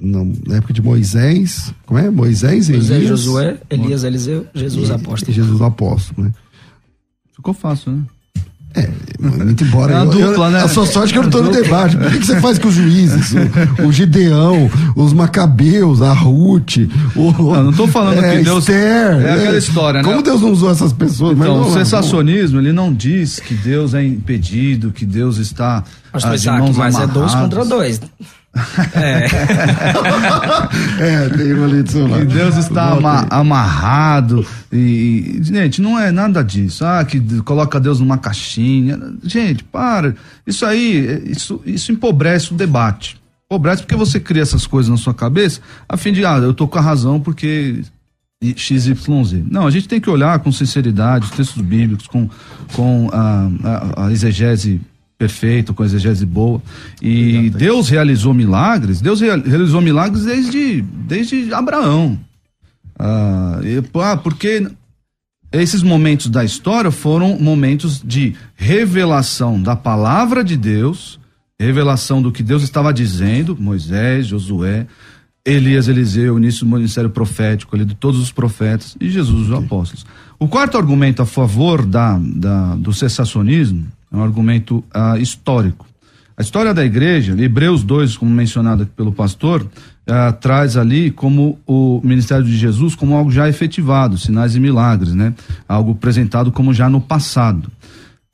na época de Moisés, como é? Moisés, Elias. Moisés, Josué, Elias, Eliseu, Jesus apóstolo. Jesus apóstolo, né? Ficou fácil, né? É, muito embora. É a dupla, né? A sua sorte é que eu não tô no debate. Por que, que você faz com os juízes? O, o Gideão, os Macabeus, a Ruth. O, não, não tô falando é, que Deus. Esther, é aquela história, né? Como Deus não usou essas pessoas? Então, o sensacionismo, ele não diz que Deus é impedido, que Deus está. Mas, ah, de mãos mas é dois contra dois. É. *laughs* é, tem uma ali de Que Deus está ama, amarrado. E, gente, não é nada disso. Ah, que coloca Deus numa caixinha. Gente, para. Isso aí, isso, isso empobrece o debate. Empobrece porque você cria essas coisas na sua cabeça a fim de, ah, eu tô com a razão porque XYZ. Não, a gente tem que olhar com sinceridade os textos bíblicos, com, com a, a, a exegese perfeito, com exegese boa. E Deus realizou milagres, Deus realizou milagres desde, desde Abraão. Ah, e, ah, porque esses momentos da história foram momentos de revelação da palavra de Deus, revelação do que Deus estava dizendo, Moisés, Josué, Elias, Eliseu, o início do ministério profético ali de todos os profetas e Jesus, os apóstolos. O quarto argumento a favor da, da do cessacionismo é um argumento uh, histórico. A história da igreja, Hebreus 2, como mencionado pelo pastor, uh, traz ali como o ministério de Jesus como algo já efetivado, sinais e milagres, né? Algo apresentado como já no passado.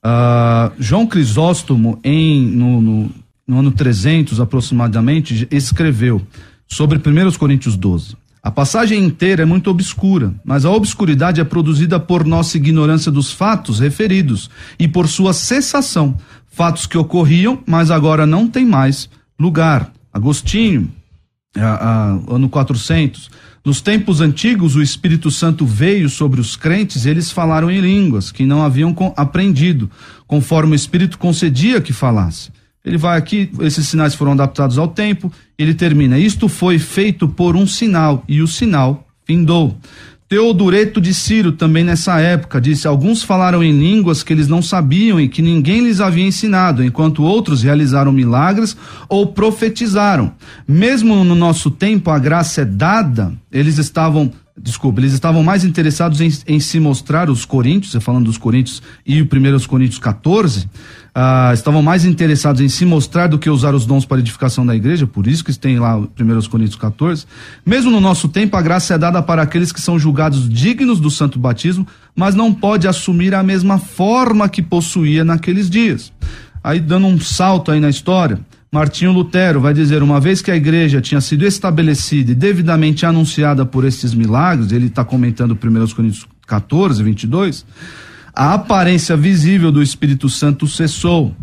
Uh, João Crisóstomo, em, no, no, no ano 300 aproximadamente, escreveu sobre 1 Coríntios 12. A passagem inteira é muito obscura, mas a obscuridade é produzida por nossa ignorância dos fatos referidos e por sua cessação. Fatos que ocorriam, mas agora não tem mais lugar. Agostinho, a, a, ano 400. Nos tempos antigos, o Espírito Santo veio sobre os crentes e eles falaram em línguas que não haviam aprendido, conforme o Espírito concedia que falasse. Ele vai aqui, esses sinais foram adaptados ao tempo, ele termina. Isto foi feito por um sinal, e o sinal findou. Teodureto de Ciro, também nessa época, disse: Alguns falaram em línguas que eles não sabiam e que ninguém lhes havia ensinado, enquanto outros realizaram milagres ou profetizaram. Mesmo no nosso tempo, a graça é dada, eles estavam desculpa, eles estavam mais interessados em, em se mostrar, os coríntios, falando dos coríntios e o primeiro aos coríntios 14, ah, estavam mais interessados em se mostrar do que usar os dons para edificação da igreja, por isso que tem lá o primeiro aos coríntios 14. Mesmo no nosso tempo, a graça é dada para aqueles que são julgados dignos do santo batismo, mas não pode assumir a mesma forma que possuía naqueles dias. Aí dando um salto aí na história, Martinho Lutero vai dizer: uma vez que a igreja tinha sido estabelecida e devidamente anunciada por esses milagres, ele está comentando 1 Coríntios 14, 22, a aparência visível do Espírito Santo cessou.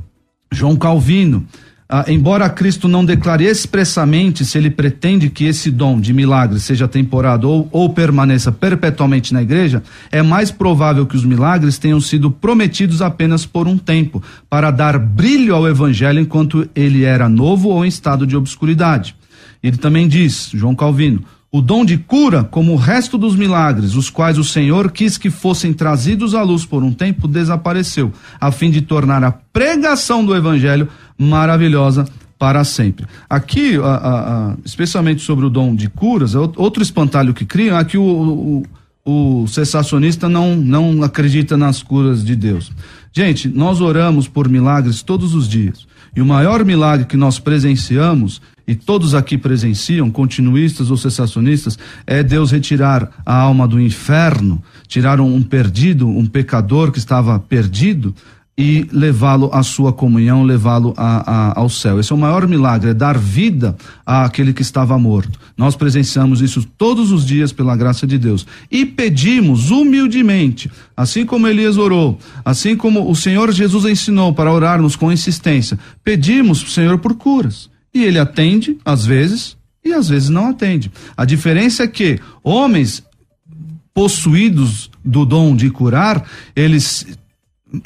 João Calvino ah, embora Cristo não declare expressamente se ele pretende que esse dom de milagre seja temporário ou, ou permaneça perpetuamente na igreja, é mais provável que os milagres tenham sido prometidos apenas por um tempo, para dar brilho ao evangelho enquanto ele era novo ou em estado de obscuridade. Ele também diz, João Calvino, o dom de cura, como o resto dos milagres, os quais o Senhor quis que fossem trazidos à luz por um tempo, desapareceu, a fim de tornar a pregação do Evangelho maravilhosa para sempre. Aqui, a, a, a, especialmente sobre o dom de curas, é outro espantalho que criam é que o, o, o cessacionista não, não acredita nas curas de Deus. Gente, nós oramos por milagres todos os dias. E o maior milagre que nós presenciamos e todos aqui presenciam, continuistas ou cessacionistas, é Deus retirar a alma do inferno, tirar um, um perdido, um pecador que estava perdido e levá-lo à sua comunhão, levá-lo ao céu. Esse é o maior milagre, é dar vida àquele que estava morto. Nós presenciamos isso todos os dias pela graça de Deus. E pedimos humildemente, assim como Elias orou, assim como o Senhor Jesus ensinou para orarmos com insistência, pedimos, Senhor, por curas. E ele atende, às vezes, e às vezes não atende. A diferença é que homens possuídos do dom de curar, eles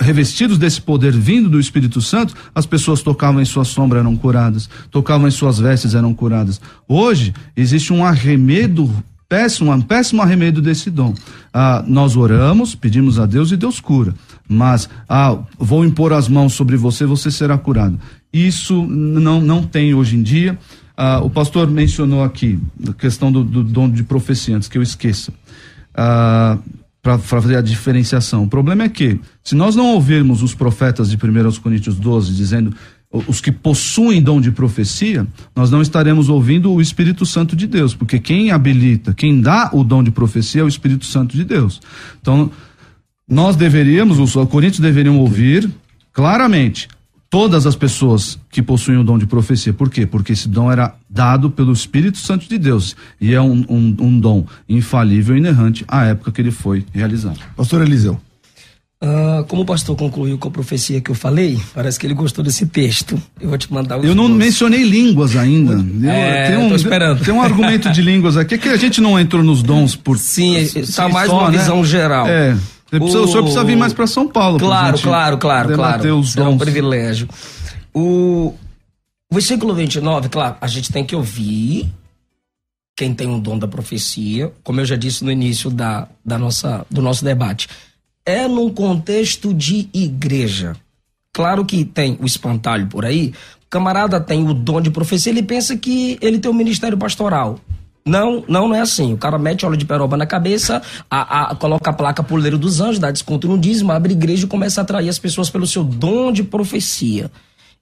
revestidos desse poder vindo do Espírito Santo, as pessoas tocavam em sua sombra eram curadas, tocavam em suas vestes eram curadas. Hoje existe um arremedo péssimo, um péssimo arremedo desse dom. Ah, nós oramos, pedimos a Deus e Deus cura. Mas ah, vou impor as mãos sobre você, você será curado. Isso não, não tem hoje em dia. Ah, o pastor mencionou aqui a questão do, do dom de profecia, antes que eu esqueça. Ah, para fazer a diferenciação. O problema é que, se nós não ouvirmos os profetas de 1 Coríntios 12 dizendo os que possuem dom de profecia, nós não estaremos ouvindo o Espírito Santo de Deus, porque quem habilita, quem dá o dom de profecia é o Espírito Santo de Deus. Então, nós deveríamos, os coríntios deveriam ouvir claramente todas as pessoas que possuem o dom de profecia. Por quê? Porque esse dom era dado pelo Espírito Santo de Deus e é um, um, um dom infalível e inerrante à época que ele foi realizado. Pastor Eliseu. Uh, como o pastor concluiu com a profecia que eu falei, parece que ele gostou desse texto. Eu vou te mandar Eu não mencionei línguas ainda. É, tem um, tô esperando. Tem um argumento de línguas aqui que a gente não entrou nos dons por. Sim, está mais só, uma né? visão geral. É. Precisa, o... o senhor precisa vir mais para São Paulo. Claro, claro, claro, claro. Os dons. É um privilégio. O... versículo 29, claro, a gente tem que ouvir quem tem o dom da profecia, como eu já disse no início da, da nossa, do nosso debate. É num contexto de igreja. Claro que tem o espantalho por aí. O camarada tem o dom de profecia, ele pensa que ele tem o ministério pastoral. Não, não, não é assim. O cara mete óleo de peroba na cabeça, a, a, coloca a placa Poleiro dos Anjos, dá desconto no dízimo, abre igreja e começa a atrair as pessoas pelo seu dom de profecia.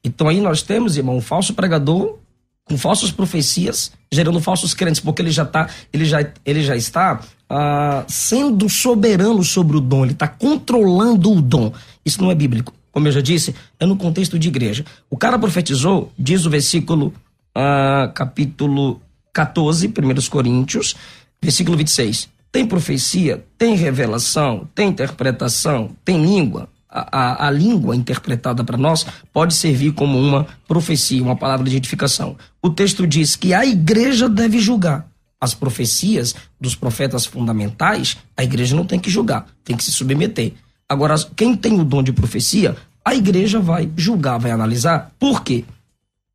Então aí nós temos, irmão, um falso pregador com falsas profecias, gerando falsos crentes, porque ele já tá, ele já, ele já está ah, sendo soberano sobre o dom, ele está controlando o dom. Isso não é bíblico. Como eu já disse, é no contexto de igreja. O cara profetizou, diz o versículo, ah, capítulo 14, 1 Coríntios, versículo 26. Tem profecia, tem revelação, tem interpretação, tem língua. A, a, a língua interpretada para nós pode servir como uma profecia, uma palavra de edificação. O texto diz que a igreja deve julgar. As profecias dos profetas fundamentais, a igreja não tem que julgar, tem que se submeter. Agora, quem tem o dom de profecia, a igreja vai julgar, vai analisar. Por quê?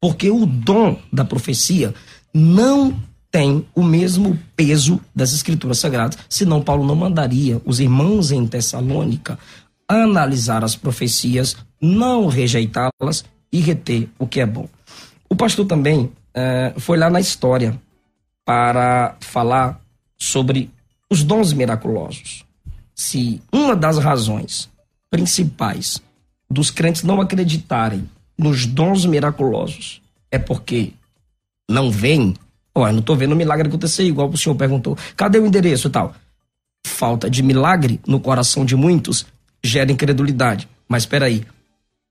Porque o dom da profecia não tem o mesmo peso das escrituras sagradas, senão Paulo não mandaria os irmãos em Tessalônica analisar as profecias, não rejeitá-las e reter o que é bom. O pastor também eh, foi lá na história para falar sobre os dons miraculosos. Se uma das razões principais dos crentes não acreditarem nos dons miraculosos é porque não veem, olha, não estou vendo milagre acontecer, igual o senhor perguntou, cadê o endereço e tal? Falta de milagre no coração de muitos gera incredulidade. Mas espera aí,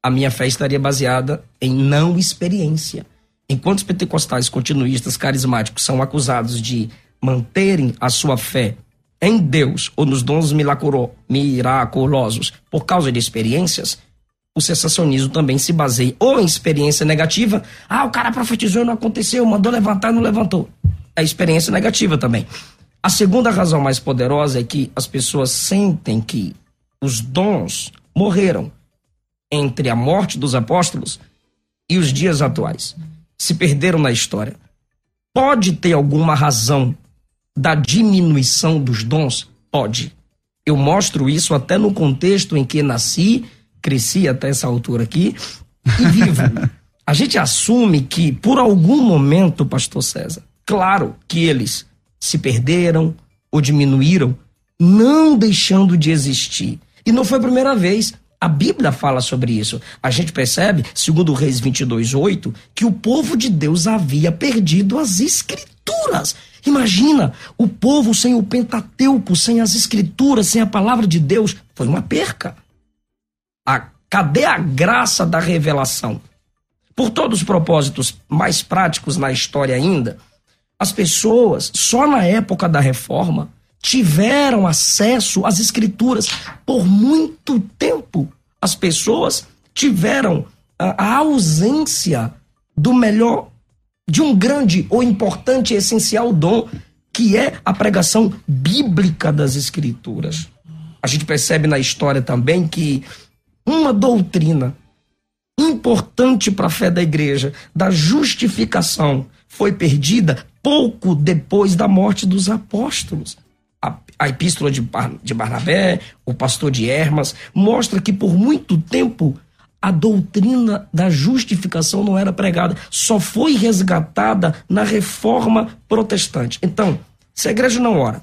a minha fé estaria baseada em não experiência. Enquanto os pentecostais continuistas carismáticos são acusados de manterem a sua fé em Deus ou nos dons miraculosos por causa de experiências, o sensacionismo também se baseia ou em experiência negativa. Ah, o cara profetizou não aconteceu, mandou levantar não levantou. É experiência negativa também. A segunda razão mais poderosa é que as pessoas sentem que os dons morreram entre a morte dos apóstolos e os dias atuais. Se perderam na história. Pode ter alguma razão da diminuição dos dons? Pode. Eu mostro isso até no contexto em que nasci, cresci até essa altura aqui e vivo. A gente assume que, por algum momento, pastor César, claro que eles se perderam ou diminuíram, não deixando de existir. E não foi a primeira vez. A Bíblia fala sobre isso. A gente percebe, segundo Reis 22, 8, que o povo de Deus havia perdido as escrituras. Imagina, o povo sem o Pentateuco, sem as escrituras, sem a palavra de Deus, foi uma perca. A, cadê a graça da revelação? Por todos os propósitos mais práticos na história ainda, as pessoas, só na época da reforma, tiveram acesso às escrituras por muito tempo. As pessoas tiveram a, a ausência do melhor, de um grande ou importante e essencial dom, que é a pregação bíblica das escrituras. A gente percebe na história também que uma doutrina importante para a fé da igreja, da justificação, foi perdida pouco depois da morte dos apóstolos a, a epístola de, de Barnabé, o pastor de Hermas, mostra que por muito tempo a doutrina da justificação não era pregada, só foi resgatada na reforma protestante. Então, se a igreja não ora,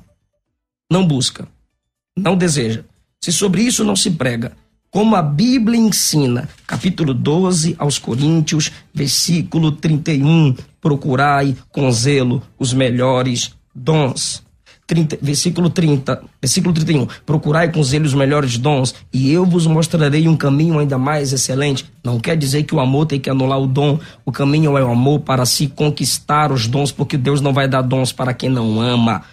não busca, não deseja, se sobre isso não se prega, como a Bíblia ensina, capítulo 12 aos Coríntios, versículo 31, procurai com zelo os melhores dons. 30, versículo 30, versículo 31. Procurai com zelo os melhores dons, e eu vos mostrarei um caminho ainda mais excelente. Não quer dizer que o amor tem que anular o dom. O caminho é o amor para se conquistar os dons, porque Deus não vai dar dons para quem não ama.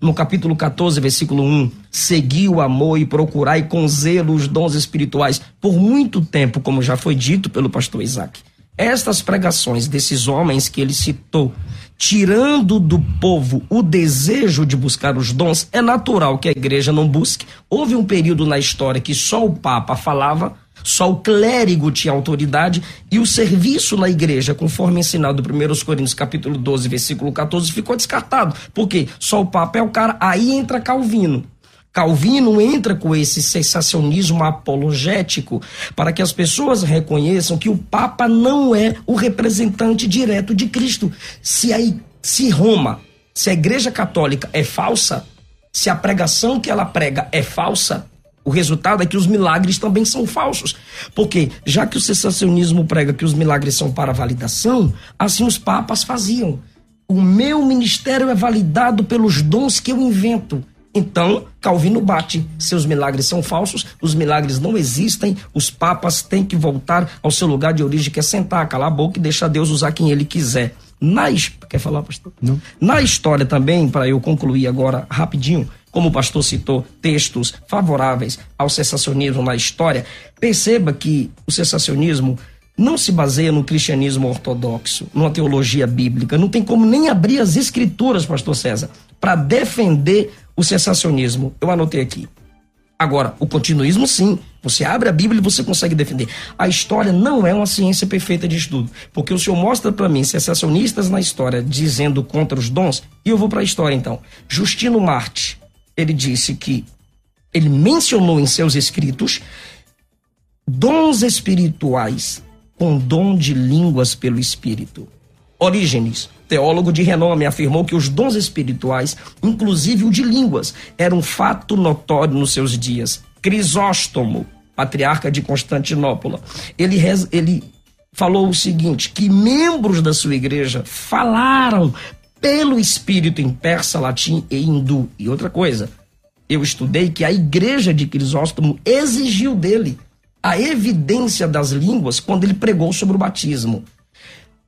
No capítulo 14, versículo 1, segui o amor e procurai com zelo os dons espirituais por muito tempo, como já foi dito pelo pastor Isaac. Estas pregações desses homens que ele citou tirando do povo o desejo de buscar os dons, é natural que a igreja não busque. Houve um período na história que só o Papa falava, só o clérigo tinha autoridade e o serviço na igreja, conforme ensinado em 1 Coríntios capítulo 12, versículo 14, ficou descartado. Porque só o Papa é o cara, aí entra Calvino. Calvino entra com esse sensacionismo apologético para que as pessoas reconheçam que o Papa não é o representante direto de Cristo. Se, a, se Roma, se a Igreja Católica é falsa, se a pregação que ela prega é falsa, o resultado é que os milagres também são falsos. Porque, já que o sensacionismo prega que os milagres são para validação, assim os papas faziam. O meu ministério é validado pelos dons que eu invento. Então, Calvino bate. Seus milagres são falsos, os milagres não existem, os papas têm que voltar ao seu lugar de origem, que é sentar, calar a boca e deixar Deus usar quem ele quiser. Na, quer falar, pastor? Não. Na história também, para eu concluir agora rapidinho, como o pastor citou, textos favoráveis ao sensacionismo na história, perceba que o sensacionismo não se baseia no cristianismo ortodoxo, numa teologia bíblica. Não tem como nem abrir as escrituras, pastor César, para defender o sensacionismo. Eu anotei aqui. Agora, o continuismo, sim. Você abre a Bíblia e você consegue defender. A história não é uma ciência perfeita de estudo. Porque o senhor mostra para mim sensacionistas na história dizendo contra os dons, e eu vou para a história então. Justino Marte, ele disse que ele mencionou em seus escritos dons espirituais com dom de línguas pelo Espírito. Orígenes, teólogo de renome, afirmou que os dons espirituais, inclusive o de línguas, era um fato notório nos seus dias. Crisóstomo, patriarca de Constantinopla, ele, ele falou o seguinte: que membros da sua igreja falaram pelo Espírito em persa, latim e hindu. E outra coisa, eu estudei que a igreja de Crisóstomo exigiu dele a evidência das línguas quando ele pregou sobre o batismo.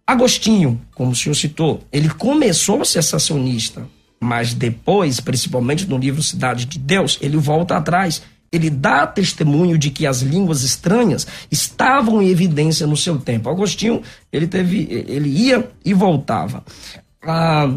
Agostinho, como o senhor citou, ele começou sensacionista, mas depois, principalmente no livro Cidade de Deus, ele volta atrás. Ele dá testemunho de que as línguas estranhas estavam em evidência no seu tempo. Agostinho, ele teve, ele ia e voltava. Ah,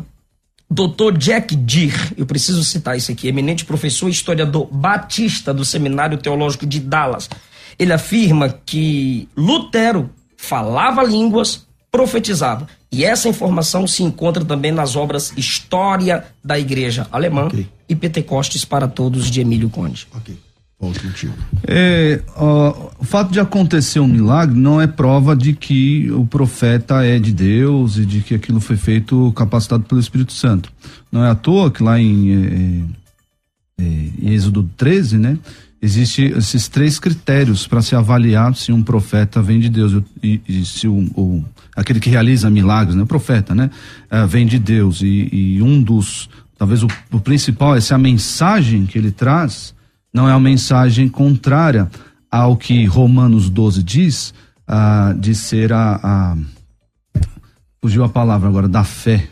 Dr. Jack Deere, eu preciso citar isso aqui, eminente professor e historiador batista do Seminário Teológico de Dallas. Ele afirma que Lutero falava línguas, profetizava. E essa informação se encontra também nas obras História da Igreja Alemã okay. e Pentecostes para Todos de Emílio Conde. Ok. É, ó, o fato de acontecer um milagre não é prova de que o profeta é de Deus e de que aquilo foi feito capacitado pelo Espírito Santo. Não é à toa que lá em, é, é, em Êxodo 13, né? Existem esses três critérios para se avaliar se um profeta vem de Deus e, e se o, o, aquele que realiza milagres, né, o profeta, né, uh, vem de Deus e, e um dos, talvez o, o, principal é se a mensagem que ele traz não é uma mensagem contrária ao que Romanos 12 diz, uh, de ser a, a, fugiu a palavra agora da fé.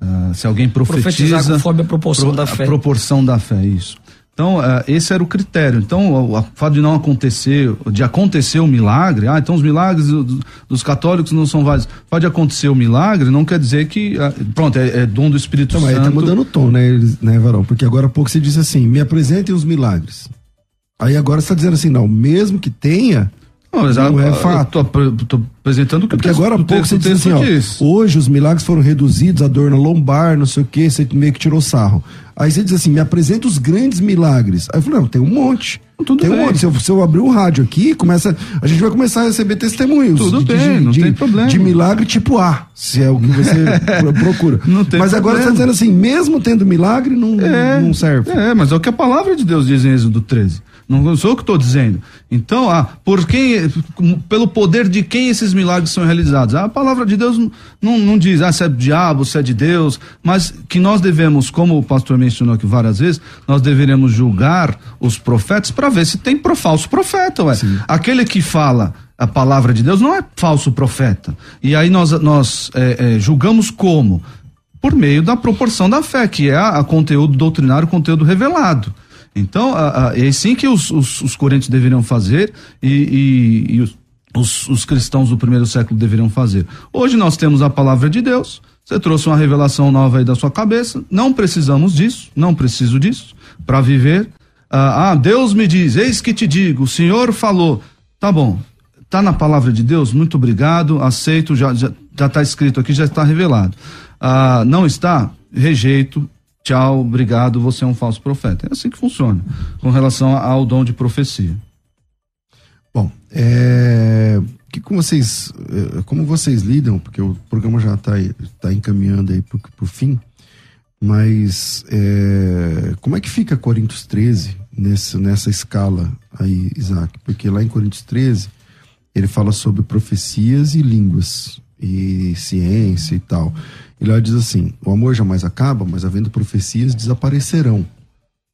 Uh, se alguém profetiza conforme a proporção pro, da fé. A proporção da fé, isso. Então, uh, esse era o critério. Então, o, fato de não acontecer, de acontecer o milagre, ah, então os milagres do, dos católicos não são válidos. Pode acontecer o milagre, não quer dizer que, uh, pronto, é, é, dom do Espírito então, Santo. Aí tá mudando o tom, né, né, Varão? Porque agora há pouco você disse assim, me apresentem os milagres. Aí agora você está dizendo assim, não, mesmo que tenha, não, mas não é fato. Estou apresentando o que Porque agora há pouco você disse assim, ó, hoje os milagres foram reduzidos, a dor na lombar, não sei o que, você meio que tirou sarro. Aí você diz assim, me apresenta os grandes milagres. Aí eu falei, não, tem um monte. Tudo tem bem. um monte. Se eu, se eu abrir o rádio aqui, começa, a gente vai começar a receber testemunhos. Tudo de, bem, de, não de, tem problema. De milagre tipo A, se é o que você *laughs* procura. Não tem mas agora você está dizendo assim, mesmo tendo milagre, não, é, não serve. É, mas é o que a palavra de Deus diz em Êxodo 13. Não sou eu que estou dizendo. Então, ah, por quem, pelo poder de quem esses milagres são realizados? A palavra de Deus não, não diz, ah, se é do diabo, se é de Deus, mas que nós devemos, como o pastor mencionou aqui várias vezes, nós deveremos julgar os profetas para ver se tem pro, falso profeta, ué. Sim. Aquele que fala a palavra de Deus não é falso profeta. E aí nós, nós é, é, julgamos como? Por meio da proporção da fé, que é a, a conteúdo doutrinário, conteúdo revelado. Então, a, a, é assim que os, os, os correntes deveriam fazer e, e, e os, os, os, cristãos do primeiro século deveriam fazer. Hoje nós temos a palavra de Deus, você trouxe uma revelação nova aí da sua cabeça, não precisamos disso, não preciso disso para viver. Ah, ah, Deus me diz, eis que te digo, o Senhor falou. Tá bom, tá na palavra de Deus, muito obrigado, aceito, já já está escrito aqui, já está revelado. Ah, não está? Rejeito, tchau, obrigado, você é um falso profeta. É assim que funciona com relação ao dom de profecia. Bom, é, que como vocês, é, como vocês lidam, porque o programa já está tá encaminhando aí para o fim, mas é, como é que fica Coríntios 13 nessa, nessa escala aí, Isaac? Porque lá em Coríntios 13 ele fala sobre profecias e línguas e ciência e tal. Ele diz assim: o amor jamais acaba, mas havendo profecias desaparecerão.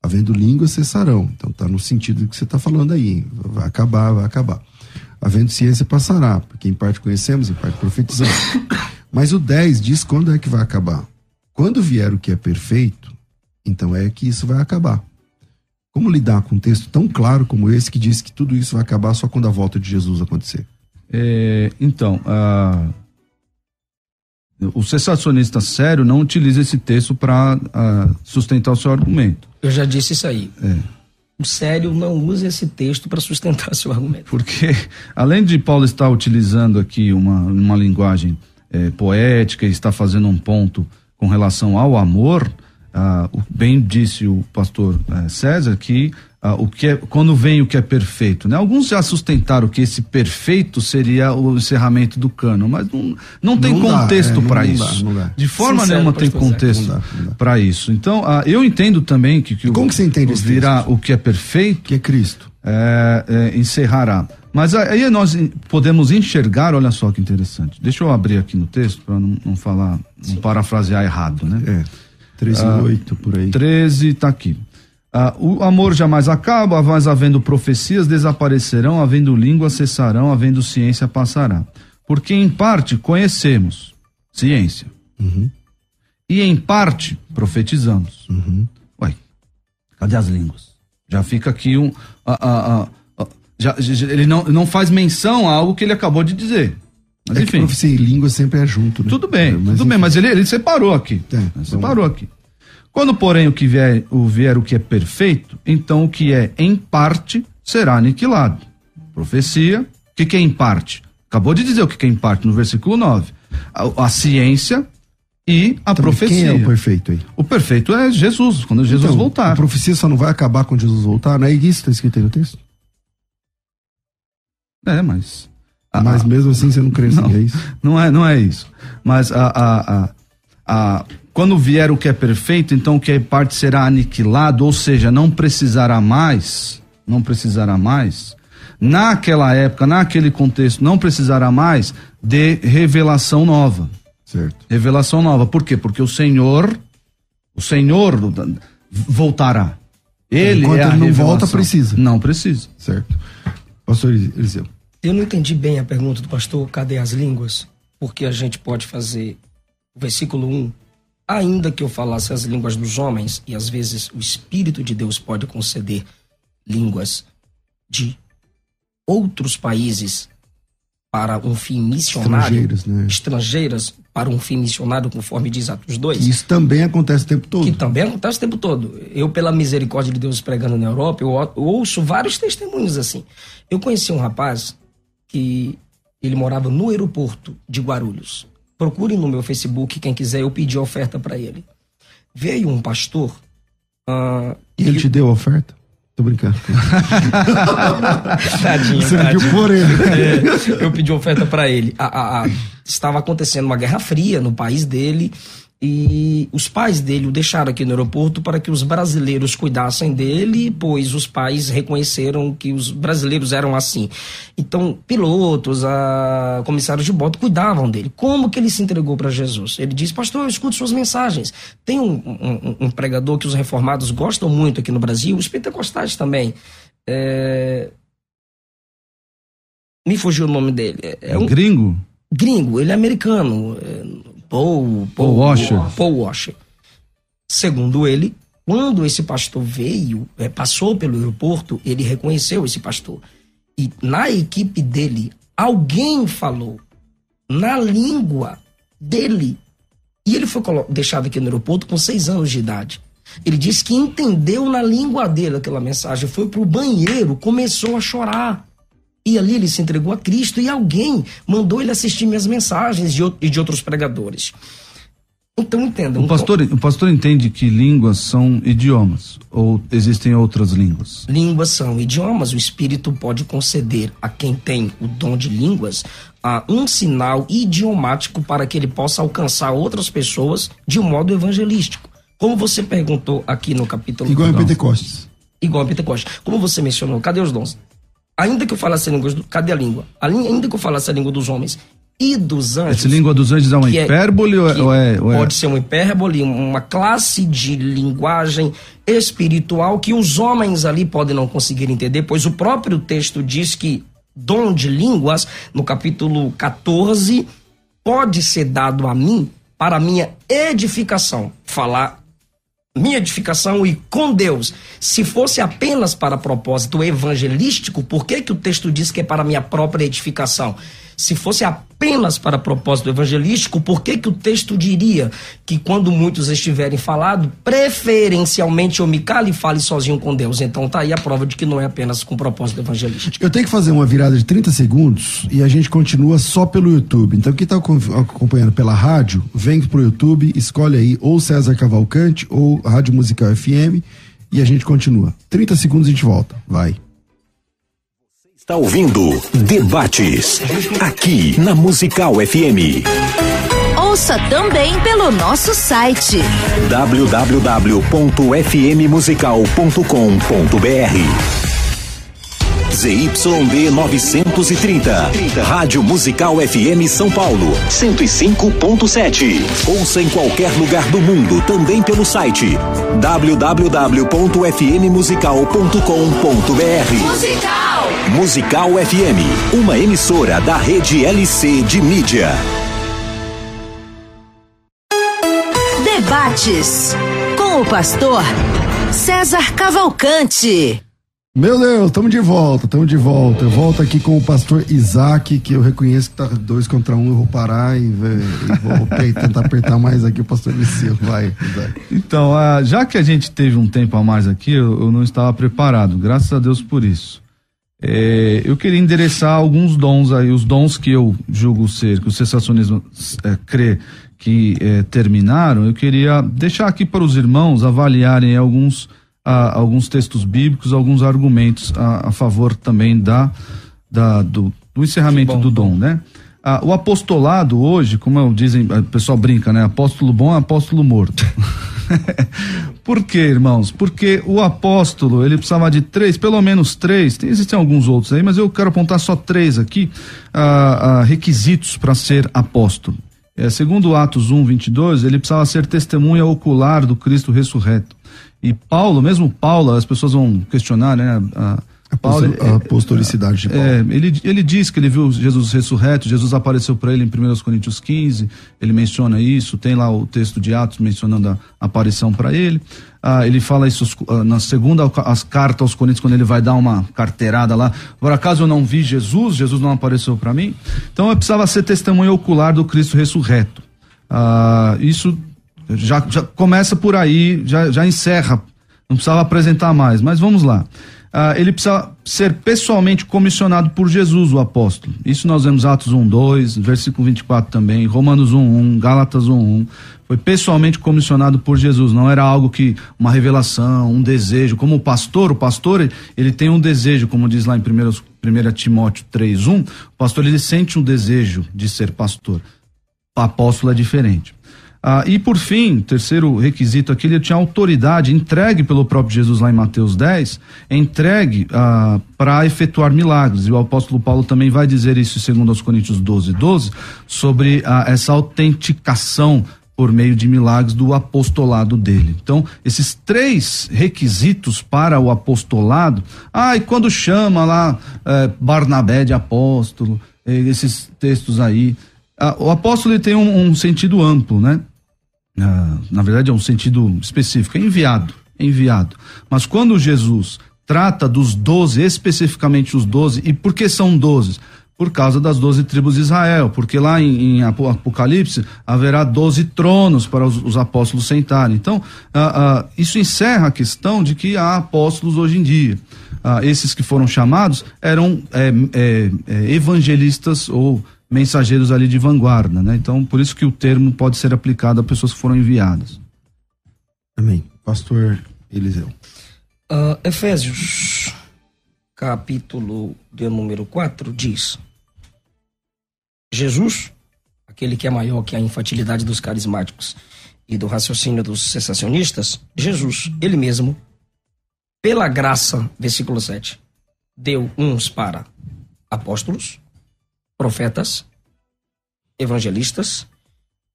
Havendo línguas cessarão. Então tá no sentido que você está falando aí. Vai acabar, vai acabar. Havendo ciência passará, porque em parte conhecemos, em parte profetizamos. *coughs* Mas o 10 diz quando é que vai acabar. Quando vier o que é perfeito, então é que isso vai acabar. Como lidar com um texto tão claro como esse que diz que tudo isso vai acabar só quando a volta de Jesus acontecer? É, então, uh, o sensacionista sério não utiliza esse texto para uh, sustentar o seu argumento. Eu já disse isso aí. É. o sério não use esse texto para sustentar *laughs* seu argumento. Porque, além de Paulo estar utilizando aqui uma, uma linguagem é, poética e está fazendo um ponto com relação ao amor, ah, bem disse o pastor eh, César que ah, o que é, quando vem o que é perfeito, né? Alguns já sustentaram que esse perfeito seria o encerramento do cano, mas não, não tem não contexto é, para isso. Dá, dá. De forma Sincero, nenhuma tem contexto para isso. Então, ah, eu entendo também que, que como o, que você entende o virá o que é perfeito, que é Cristo, é, é, encerrará. Mas aí nós podemos enxergar, olha só que interessante. Deixa eu abrir aqui no texto para não, não, falar, não parafrasear errado, né? É. 13 ah, 8 por aí. 13 está aqui. Ah, o amor jamais acaba, mas havendo profecias desaparecerão, havendo língua cessarão, havendo ciência passará. Porque em parte conhecemos ciência. Uhum. E em parte profetizamos. Uhum. Ué, cadê as línguas? Já fica aqui um. já, já, ele não, não faz menção a algo que ele acabou de dizer. Mas é enfim. profecia e língua sempre é junto, né? Tudo bem, é, mas, tudo enfim. bem, mas ele, ele separou aqui. É, separou aqui. Quando, porém, o que vier o, vier o que é perfeito, então o que é em parte será aniquilado. Profecia, o que, que é em parte? Acabou de dizer o que, que é em parte no versículo 9. A, a ciência e a então, profecia. Quem é o perfeito aí? O perfeito é Jesus, quando Jesus então, voltar. A profecia só não vai acabar quando Jesus voltar, não é isso que está escrito aí no texto? É, mas. Mas mesmo assim você não crê não, é isso? Não é, não é isso. Mas a, a, a, a quando vier o que é perfeito, então o que é parte será aniquilado, ou seja, não precisará mais, não precisará mais, naquela época, naquele contexto, não precisará mais de revelação nova. Certo. Revelação nova. Por quê? Porque o Senhor, o Senhor voltará. Ele Enquanto é ele não revelação. volta, precisa. Não precisa. Certo. Pastor Eliseu. Eu não entendi bem a pergunta do pastor, cadê as línguas? Porque a gente pode fazer o versículo 1 ainda que eu falasse as línguas dos homens, e às vezes o Espírito de Deus pode conceder línguas de outros países para um fim missionário, estrangeiras, né? estrangeiras para um fim missionário, conforme diz Atos 2. Isso também acontece o tempo todo. Que também acontece o tempo todo. Eu, pela misericórdia de Deus pregando na Europa, eu ouço vários testemunhos assim. Eu conheci um rapaz que ele morava no aeroporto de Guarulhos. Procure no meu Facebook, quem quiser, eu pedi oferta para ele. Veio um pastor. Uh, e ele te deu a oferta? Tô brincando. *laughs* tadinho, Você tadinho. pediu por ele. É, eu pedi oferta para ele. A, a, a, estava acontecendo uma guerra fria no país dele e os pais dele o deixaram aqui no aeroporto para que os brasileiros cuidassem dele, pois os pais reconheceram que os brasileiros eram assim. Então, pilotos, a comissários de bordo cuidavam dele. Como que ele se entregou para Jesus? Ele disse, pastor, eu escuto suas mensagens. Tem um, um, um, pregador que os reformados gostam muito aqui no Brasil, os pentecostais também. É... Me fugiu o nome dele. É, é um gringo? Gringo, ele é americano. É Paul, Paul, Paul Washer. Paul Washer. Segundo ele, quando esse pastor veio, é, passou pelo aeroporto, ele reconheceu esse pastor. E na equipe dele, alguém falou na língua dele. E ele foi deixado aqui no aeroporto com seis anos de idade. Ele disse que entendeu na língua dele aquela mensagem, foi pro banheiro, começou a chorar. E ali ele se entregou a Cristo e alguém mandou ele assistir minhas mensagens de, e de outros pregadores. Então entendam. O pastor, o pastor entende que línguas são idiomas ou existem outras línguas? Línguas são idiomas. O Espírito pode conceder a quem tem o dom de línguas uh, um sinal idiomático para que ele possa alcançar outras pessoas de um modo evangelístico. Como você perguntou aqui no capítulo. Igual em Pentecostes. Igual em Pentecostes. Como você mencionou, cadê os dons? Ainda que eu falasse a língua, cadê a língua? Ainda que eu falasse a língua dos homens e dos anjos. Essa língua dos anjos é uma é- hipérbole é, ou, é, ou é, Pode ser uma hipérbole, uma classe de linguagem espiritual que os homens ali podem não conseguir entender, pois o próprio texto diz que dom de línguas, no capítulo 14, pode ser dado a mim para minha edificação. Falar minha edificação e com Deus. Se fosse apenas para propósito evangelístico, por que, que o texto diz que é para minha própria edificação? Se fosse apenas para propósito evangelístico, por que, que o texto diria que quando muitos estiverem falado, preferencialmente eu me cale e fale sozinho com Deus? Então tá aí a prova de que não é apenas com propósito evangelístico. Eu tenho que fazer uma virada de 30 segundos e a gente continua só pelo YouTube. Então quem está acompanhando pela rádio, vem pro YouTube, escolhe aí ou César Cavalcante ou Rádio Musical FM e a gente continua. 30 segundos a gente volta. Vai. Está ouvindo Debates, aqui na Musical FM. Ouça também pelo nosso site www.fmmusical.com.br. ZYD 930, Rádio Musical FM São Paulo, 105.7. Ouça em qualquer lugar do mundo, também pelo site www.fmmusical.com.br. Musical! Musical FM, uma emissora da rede LC de mídia. Debates com o pastor César Cavalcante. Meu Deus, estamos de volta, estamos de volta. Eu volto aqui com o pastor Isaac, que eu reconheço que tá dois contra um, eu vou parar e, e vou *laughs* tentar apertar mais aqui o pastor Liceu. Vai, Isaac. Então, ah, já que a gente teve um tempo a mais aqui, eu, eu não estava preparado, graças a Deus por isso. É, eu queria endereçar alguns dons aí, os dons que eu julgo ser, que o sensacionismo é, crê que é, terminaram, eu queria deixar aqui para os irmãos avaliarem alguns, a, alguns textos bíblicos, alguns argumentos a, a favor também da, da do, do, encerramento do dom, né? Ah, o apostolado hoje, como dizem, o pessoal brinca, né? Apóstolo bom é apóstolo morto. *laughs* *laughs* Por quê, irmãos? Porque o apóstolo, ele precisava de três, pelo menos três, tem, existem alguns outros aí, mas eu quero apontar só três aqui, ah, ah, requisitos para ser apóstolo. É, segundo Atos 1, 22, ele precisava ser testemunha ocular do Cristo ressurreto. E Paulo, mesmo Paulo, as pessoas vão questionar, né? Paulo, a apostolicidade de Paulo. É, ele, ele diz que ele viu Jesus ressurreto, Jesus apareceu para ele em 1 Coríntios 15, ele menciona isso, tem lá o texto de Atos mencionando a aparição para ele. Ah, ele fala isso ah, na segunda as cartas aos Coríntios, quando ele vai dar uma carteirada lá. Por acaso eu não vi Jesus, Jesus não apareceu para mim. Então eu precisava ser testemunha ocular do Cristo ressurreto. Ah, isso já, já começa por aí, já, já encerra, não precisava apresentar mais, mas vamos lá ah, ele precisa ser pessoalmente comissionado por Jesus, o apóstolo. Isso nós vemos Atos 1, 2, versículo 24 também, Romanos 1, 1, Gálatas 1, 1. Foi pessoalmente comissionado por Jesus, não era algo que, uma revelação, um desejo. Como o pastor, o pastor, ele tem um desejo, como diz lá em 1 Timóteo 3, 1, o pastor ele sente um desejo de ser pastor. O apóstolo é diferente. Ah, e por fim, terceiro requisito aqui, ele tinha autoridade entregue pelo próprio Jesus lá em Mateus 10, entregue ah, para efetuar milagres. E o apóstolo Paulo também vai dizer isso segundo aos Coríntios 12, 12, sobre ah, essa autenticação por meio de milagres do apostolado dele. Então, esses três requisitos para o apostolado, ah, e quando chama lá eh, Barnabé de apóstolo, eh, esses textos aí, ah, o apóstolo tem um, um sentido amplo, né? Ah, na verdade é um sentido específico, é enviado, é enviado. Mas quando Jesus trata dos doze, especificamente os doze, e por que são doze? Por causa das doze tribos de Israel, porque lá em, em Apocalipse haverá doze tronos para os, os, apóstolos sentarem. Então, ah, ah, isso encerra a questão de que há apóstolos hoje em dia. Ah, esses que foram chamados eram é, é, é, evangelistas ou mensageiros ali de vanguarda, né? Então, por isso que o termo pode ser aplicado a pessoas que foram enviadas. Amém. Pastor Eliseu. Uh, Efésios, capítulo de número 4, diz: Jesus, aquele que é maior que a infantilidade dos carismáticos e do raciocínio dos sensacionistas, Jesus, ele mesmo, pela graça, versículo 7, deu uns para apóstolos, profetas, evangelistas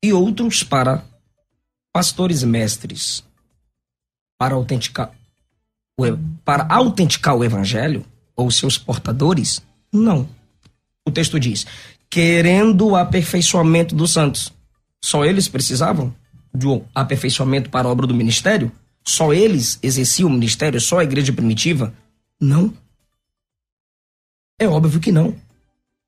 e outros para pastores mestres. Para autenticar, para autenticar o evangelho ou seus portadores? Não. O texto diz: querendo o aperfeiçoamento dos santos. Só eles precisavam de um aperfeiçoamento para a obra do ministério? Só eles exerciam o ministério, só a igreja primitiva? Não. É óbvio que não.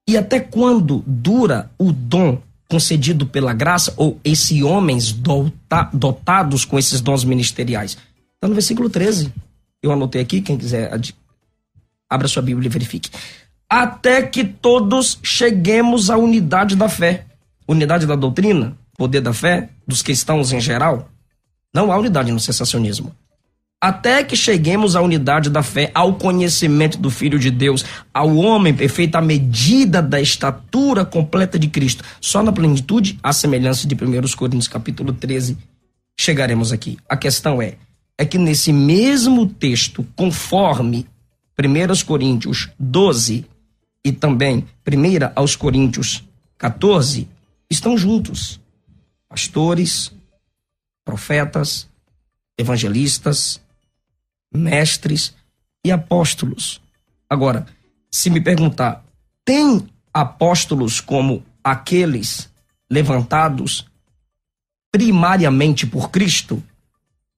E até quando dura o dom concedido pela graça ou esses homens dota, dotados com esses dons ministeriais? Está no versículo 13. Eu anotei aqui, quem quiser abra sua Bíblia e verifique. Até que todos cheguemos à unidade da fé. Unidade da doutrina, poder da fé, dos cristãos em geral. Não há unidade no sensacionismo até que cheguemos à unidade da fé, ao conhecimento do Filho de Deus, ao homem perfeito, à medida da estatura completa de Cristo. Só na plenitude, a semelhança de 1 Coríntios capítulo 13, chegaremos aqui. A questão é, é que nesse mesmo texto, conforme 1 Coríntios 12 e também 1 aos Coríntios 14, estão juntos. Pastores, profetas, evangelistas, mestres e apóstolos. Agora, se me perguntar, tem apóstolos como aqueles levantados primariamente por Cristo?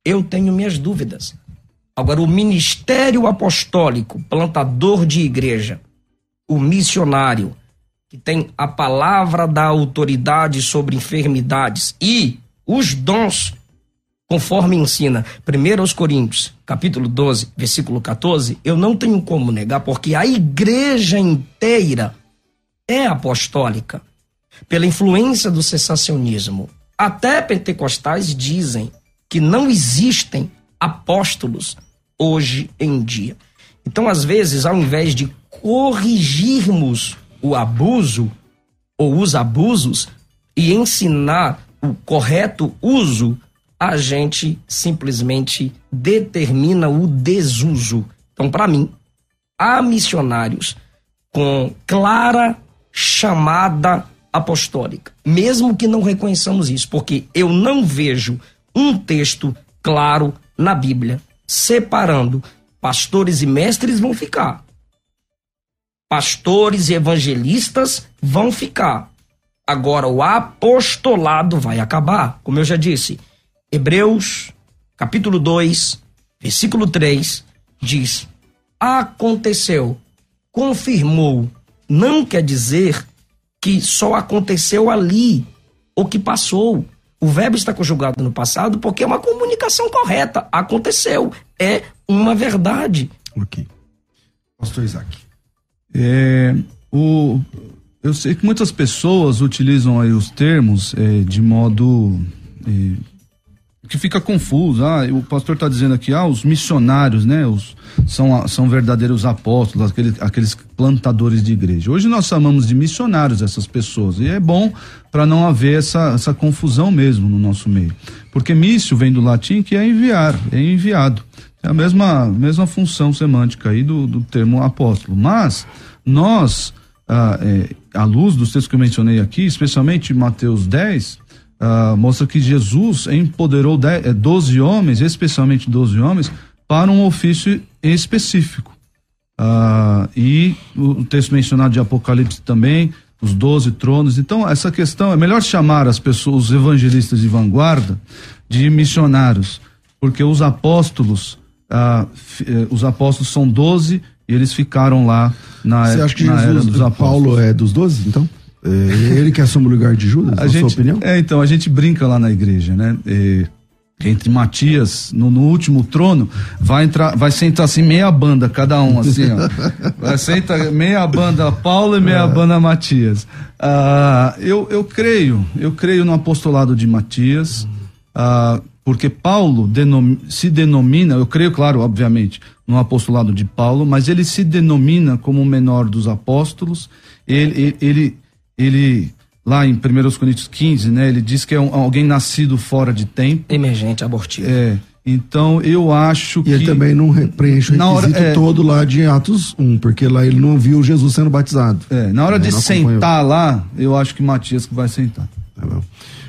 Eu tenho minhas dúvidas. Agora, o ministério apostólico, plantador de igreja, o missionário, que tem a palavra da autoridade sobre enfermidades e os dons conforme ensina 1 aos Coríntios, capítulo 12, versículo 14, eu não tenho como negar, porque a igreja inteira é apostólica. Pela influência do cessacionismo, até pentecostais dizem que não existem apóstolos hoje em dia. Então, às vezes, ao invés de corrigirmos o abuso ou os abusos e ensinar o correto uso a gente simplesmente determina o desuso. Então, para mim, há missionários com clara chamada apostólica, mesmo que não reconheçamos isso, porque eu não vejo um texto claro na Bíblia separando pastores e mestres vão ficar. Pastores e evangelistas vão ficar. Agora o apostolado vai acabar, como eu já disse. Hebreus, capítulo 2, versículo 3, diz: Aconteceu, confirmou, não quer dizer que só aconteceu ali, ou que passou. O verbo está conjugado no passado porque é uma comunicação correta. Aconteceu. É uma verdade. Ok. Pastor Isaac. É, o, eu sei que muitas pessoas utilizam aí os termos é, de modo é, que fica confuso. Ah, o pastor está dizendo aqui, ah, os missionários, né? Os, são, são verdadeiros apóstolos, aqueles, aqueles plantadores de igreja. Hoje nós chamamos de missionários essas pessoas. E é bom para não haver essa, essa confusão mesmo no nosso meio. Porque mício vem do latim que é enviar, é enviado. É a mesma, mesma função semântica aí do, do termo apóstolo. Mas nós, ah, é, à luz dos textos que eu mencionei aqui, especialmente Mateus 10, uh, mostra que Jesus empoderou 12 eh, homens, especialmente 12 homens, para um ofício específico. Uh, e o texto mencionado de Apocalipse também, os doze tronos. Então, essa questão é melhor chamar as pessoas, os evangelistas de vanguarda, de missionários, porque os apóstolos, uh, os apóstolos são doze e eles ficaram lá na, Você acha que Jesus, apóstolos. Paulo é dos doze, então? É, ele que assume o lugar de Judas, a na gente, sua opinião? É, então, a gente brinca lá na igreja, né? E, entre Matias, no, no, último trono, vai entrar, vai sentar assim meia banda, cada um, assim, ó. Vai sentar meia banda Paulo e meia é. banda Matias. Ah, eu, eu creio, eu creio no apostolado de Matias, ah, porque Paulo denom, se denomina, eu creio, claro, obviamente, no apostolado de Paulo, mas ele se denomina como o menor dos apóstolos, ele, ele, ele ele lá em 1 Coríntios 15, né, ele diz que é um, alguém nascido fora de tempo. Emergente, abortivo. É. Então eu acho e que. ele também não preenche o requisito hora, é, todo lá de Atos 1, porque lá ele não viu Jesus sendo batizado. É, na hora de sentar lá, eu acho que Matias que vai sentar. Tá bom.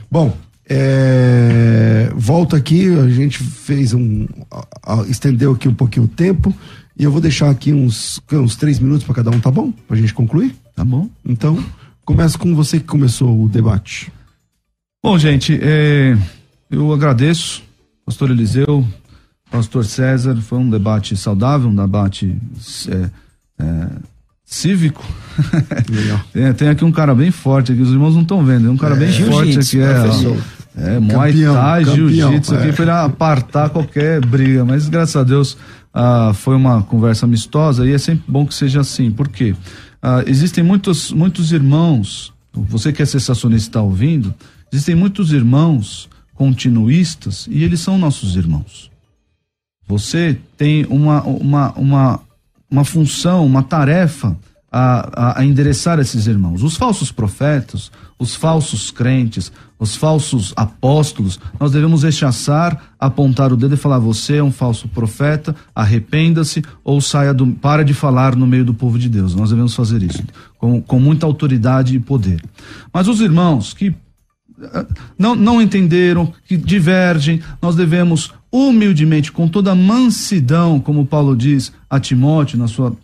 Bom, é, volta aqui, a gente fez um. A, a, estendeu aqui um pouquinho o tempo. E eu vou deixar aqui uns, uns três minutos para cada um, tá bom? Pra gente concluir? Tá bom. Então. Começa com você que começou o debate. Bom, gente, é, eu agradeço, pastor Eliseu, pastor César. Foi um debate saudável, um debate é, é, cívico. tem, *laughs* tem, aqui um cara bem forte aqui, os irmãos não estão vendo. É um cara bem forte aqui. É, é Muay Thai, Jiu-Jitsu aqui para ele apartar qualquer briga. Mas graças a Deus ah, foi uma conversa amistosa e é sempre bom que seja assim. Por quê? Ah, existem muitos, muitos irmãos, você que é sensacionista está ouvindo, existem muitos irmãos continuistas e eles são nossos irmãos. Você tem uma, uma, uma, uma função, uma tarefa a, a, a, endereçar esses irmãos. Os falsos profetas, os falsos crentes, os falsos apóstolos, nós devemos rechaçar, apontar o dedo e falar: você é um falso profeta, arrependa-se ou saia do. para de falar no meio do povo de Deus. Nós devemos fazer isso com, com muita autoridade e poder. Mas os irmãos que eh, não, não entenderam, que divergem, nós devemos humildemente, com toda mansidão, como Paulo diz a Timóteo na sua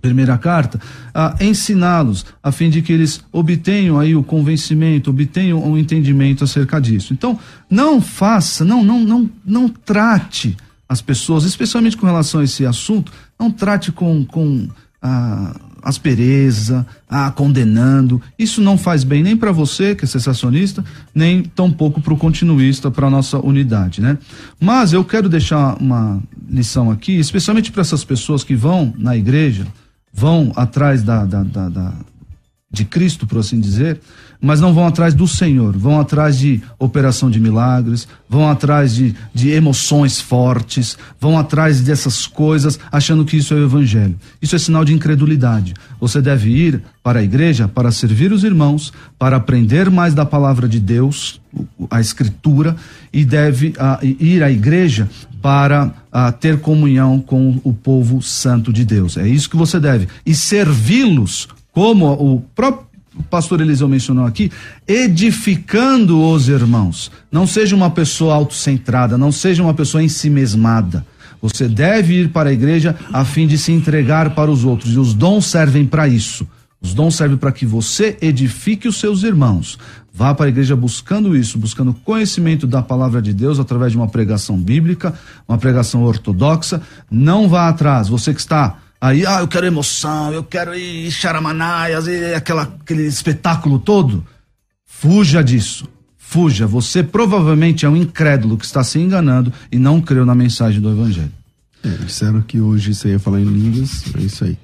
primeira carta, a ensiná-los, a fim de que eles obtenham aí o convencimento, obtenham o um entendimento acerca disso. Então, não faça, não, não, não, não trate as pessoas, especialmente com relação a esse assunto, não trate com, com ah, aspereza, ah, condenando. Isso não faz bem nem para você, que é sensacionista, nem tampouco para o continuista, para a nossa unidade, né? Mas eu quero deixar uma lição aqui, especialmente para essas pessoas que vão na igreja, vão atrás da, da, da, da de Cristo, por assim dizer, mas não vão atrás do Senhor, vão atrás de operação de milagres, vão atrás de, de emoções fortes, vão atrás dessas coisas, achando que isso é o Evangelho. Isso é sinal de incredulidade. Você deve ir para a igreja para servir os irmãos, para aprender mais da palavra de Deus, a Escritura, e deve uh, ir à igreja para uh, ter comunhão com o povo santo de Deus. É isso que você deve. E servi-los como o próprio pastor Eliseu mencionou aqui, edificando os irmãos. Não seja uma pessoa autocentrada, não seja uma pessoa ensimesmada. Você deve ir para a igreja a fim de se entregar para os outros, e os dons servem para isso. Os dons servem para que você edifique os seus irmãos. Vá para a igreja buscando isso, buscando conhecimento da palavra de Deus através de uma pregação bíblica, uma pregação ortodoxa. Não vá atrás. Você que está Aí, ah, eu quero emoção, eu quero ir charamanaias, e aquela, aquele espetáculo todo. Fuja disso. Fuja. Você provavelmente é um incrédulo que está se enganando e não creu na mensagem do Evangelho. É, disseram que hoje você ia falar em línguas, é isso aí.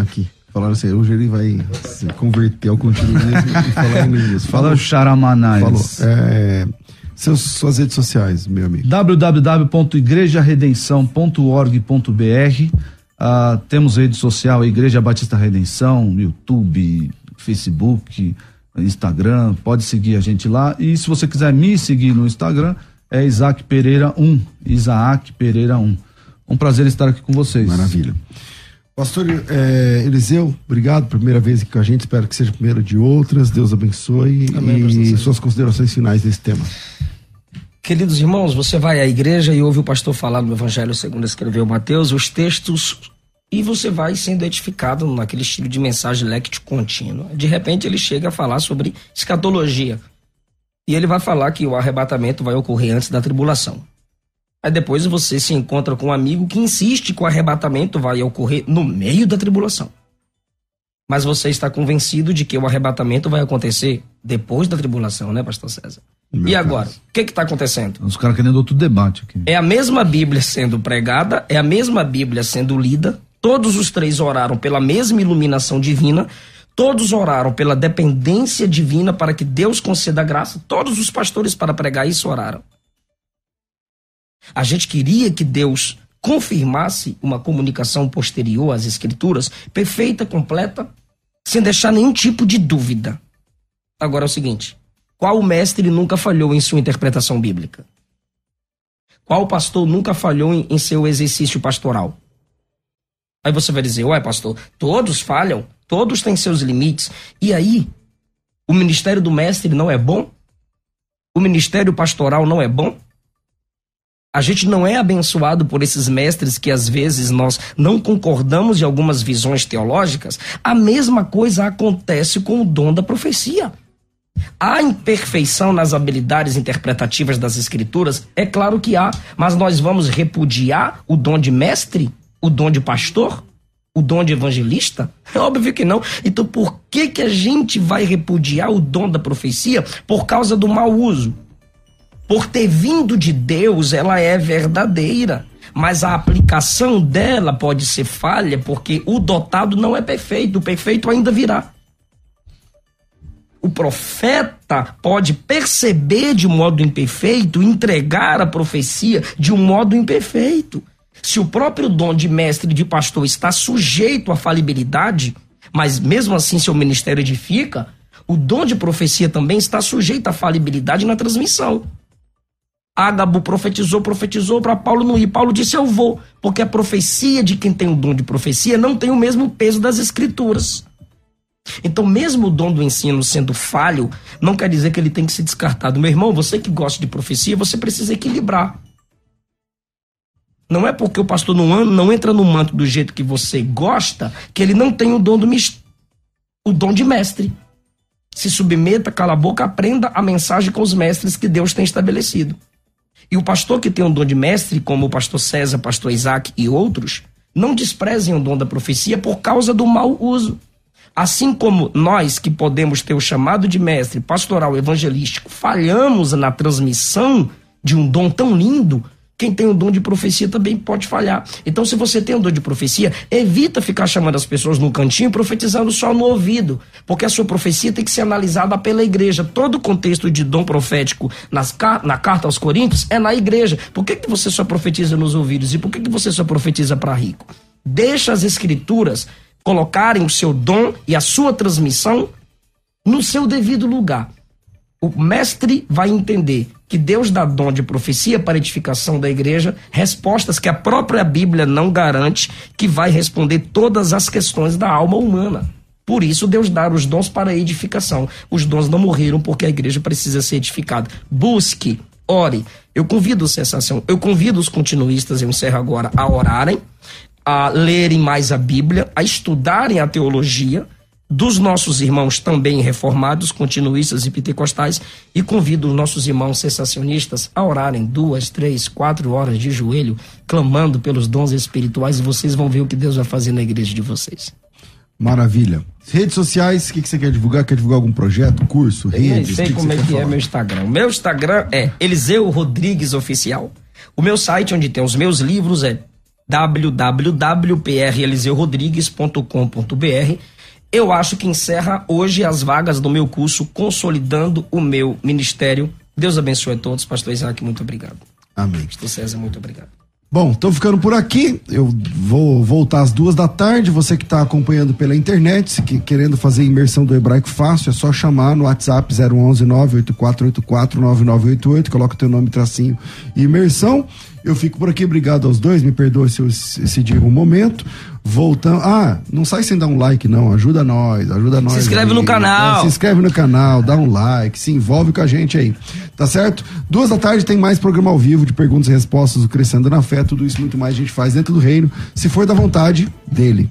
Aqui. Falaram assim, hoje ele vai se converter ao continuismo e falar em línguas. Fala o charamanaias. Falou. É, seus, suas redes sociais, meu amigo. www.igrejaredenção.org.br ah, temos rede social, Igreja Batista Redenção, YouTube, Facebook, Instagram, pode seguir a gente lá. E se você quiser me seguir no Instagram, é Isaac Pereira 1. Isaac Pereira 1. Um prazer estar aqui com vocês. Maravilha. Pastor é, Eliseu, obrigado. Primeira vez aqui com a gente, espero que seja a primeira de outras. Deus abençoe. Amém, e suas considerações finais desse tema. Queridos irmãos, você vai à igreja e ouve o pastor falar no Evangelho segundo escreveu Mateus, os textos, e você vai sendo edificado naquele estilo de mensagem lectio contínua. De repente ele chega a falar sobre escatologia. E ele vai falar que o arrebatamento vai ocorrer antes da tribulação. Aí depois você se encontra com um amigo que insiste que o arrebatamento vai ocorrer no meio da tribulação. Mas você está convencido de que o arrebatamento vai acontecer depois da tribulação, né, pastor César? Meu e agora? O que está acontecendo? Os caras querendo outro debate aqui. É a mesma Bíblia sendo pregada, é a mesma Bíblia sendo lida. Todos os três oraram pela mesma iluminação divina. Todos oraram pela dependência divina para que Deus conceda graça. Todos os pastores para pregar isso oraram. A gente queria que Deus confirmasse uma comunicação posterior às Escrituras, perfeita, completa, sem deixar nenhum tipo de dúvida. Agora é o seguinte: qual mestre nunca falhou em sua interpretação bíblica? Qual pastor nunca falhou em, em seu exercício pastoral? Aí você vai dizer, ué, pastor, todos falham, todos têm seus limites. E aí, o ministério do mestre não é bom? O ministério pastoral não é bom? A gente não é abençoado por esses mestres que às vezes nós não concordamos de algumas visões teológicas? A mesma coisa acontece com o dom da profecia. Há imperfeição nas habilidades interpretativas das escrituras? É claro que há, mas nós vamos repudiar o dom de mestre, o dom de pastor, o dom de evangelista? É *laughs* óbvio que não. Então por que que a gente vai repudiar o dom da profecia? Por causa do mau uso. Por ter vindo de Deus, ela é verdadeira mas a aplicação dela pode ser falha, porque o dotado não é perfeito, o perfeito ainda virá. O profeta pode perceber de modo imperfeito, entregar a profecia de um modo imperfeito. Se o próprio dom de mestre e de pastor está sujeito à falibilidade, mas mesmo assim seu ministério edifica, o dom de profecia também está sujeito à falibilidade na transmissão. Ágabo profetizou, profetizou para Paulo não ir. Paulo disse: Eu vou, porque a profecia de quem tem o dom de profecia não tem o mesmo peso das escrituras. Então, mesmo o dom do ensino sendo falho, não quer dizer que ele tem que ser descartado. Meu irmão, você que gosta de profecia, você precisa equilibrar. Não é porque o pastor não, não entra no manto do jeito que você gosta que ele não tem o dom do o dom de mestre. Se submeta, cala a boca, aprenda a mensagem com os mestres que Deus tem estabelecido. E o pastor que tem um dom de mestre, como o pastor César, pastor Isaac e outros, não desprezem o dom da profecia por causa do mau uso. Assim como nós que podemos ter o chamado de mestre pastoral evangelístico, falhamos na transmissão de um dom tão lindo, quem tem o dom de profecia também pode falhar. Então, se você tem o dom de profecia, evita ficar chamando as pessoas no cantinho profetizando só no ouvido, porque a sua profecia tem que ser analisada pela igreja. Todo o contexto de dom profético nas, na carta aos Coríntios é na igreja. Por que, que você só profetiza nos ouvidos e por que, que você só profetiza para rico? Deixa as escrituras colocarem o seu dom e a sua transmissão no seu devido lugar. O mestre vai entender que Deus dá dom de profecia para edificação da igreja, respostas que a própria Bíblia não garante que vai responder todas as questões da alma humana. Por isso, Deus dá os dons para edificação. Os dons não morreram porque a igreja precisa ser edificada. Busque, ore. Eu convido sensação, eu convido os continuistas, eu encerro agora, a orarem, a lerem mais a Bíblia, a estudarem a teologia, dos nossos irmãos também reformados, continuistas e pentecostais, e convido os nossos irmãos sensacionistas a orarem duas, três, quatro horas de joelho, clamando pelos dons espirituais, e vocês vão ver o que Deus vai fazer na igreja de vocês. Maravilha. Redes sociais, o que, que você quer divulgar? Quer divulgar algum projeto, curso, rede? Eu nem sei que como que é que é meu Instagram. O meu Instagram é Eliseu Rodrigues Oficial. O meu site, onde tem os meus livros, é www.preliseurrodrigues.com.br eu acho que encerra hoje as vagas do meu curso Consolidando o Meu Ministério. Deus abençoe a todos. Pastor Isaac, muito obrigado. Amém. Pastor César, muito obrigado. Bom, estou ficando por aqui. Eu vou voltar às duas da tarde. Você que está acompanhando pela internet, que, querendo fazer imersão do hebraico fácil, é só chamar no WhatsApp 011 98484 9988. Coloca o teu nome, tracinho imersão. Eu fico por aqui, obrigado aos dois. Me perdoe se eu excedi um momento. Voltando. Ah, não sai sem dar um like, não. Ajuda nós, ajuda nós. Se inscreve aí. no canal. É, se inscreve no canal, dá um like, se envolve com a gente aí. Tá certo? Duas da tarde tem mais programa ao vivo de perguntas e respostas do Crescendo na Fé. Tudo isso muito mais a gente faz dentro do reino, se for da vontade dele.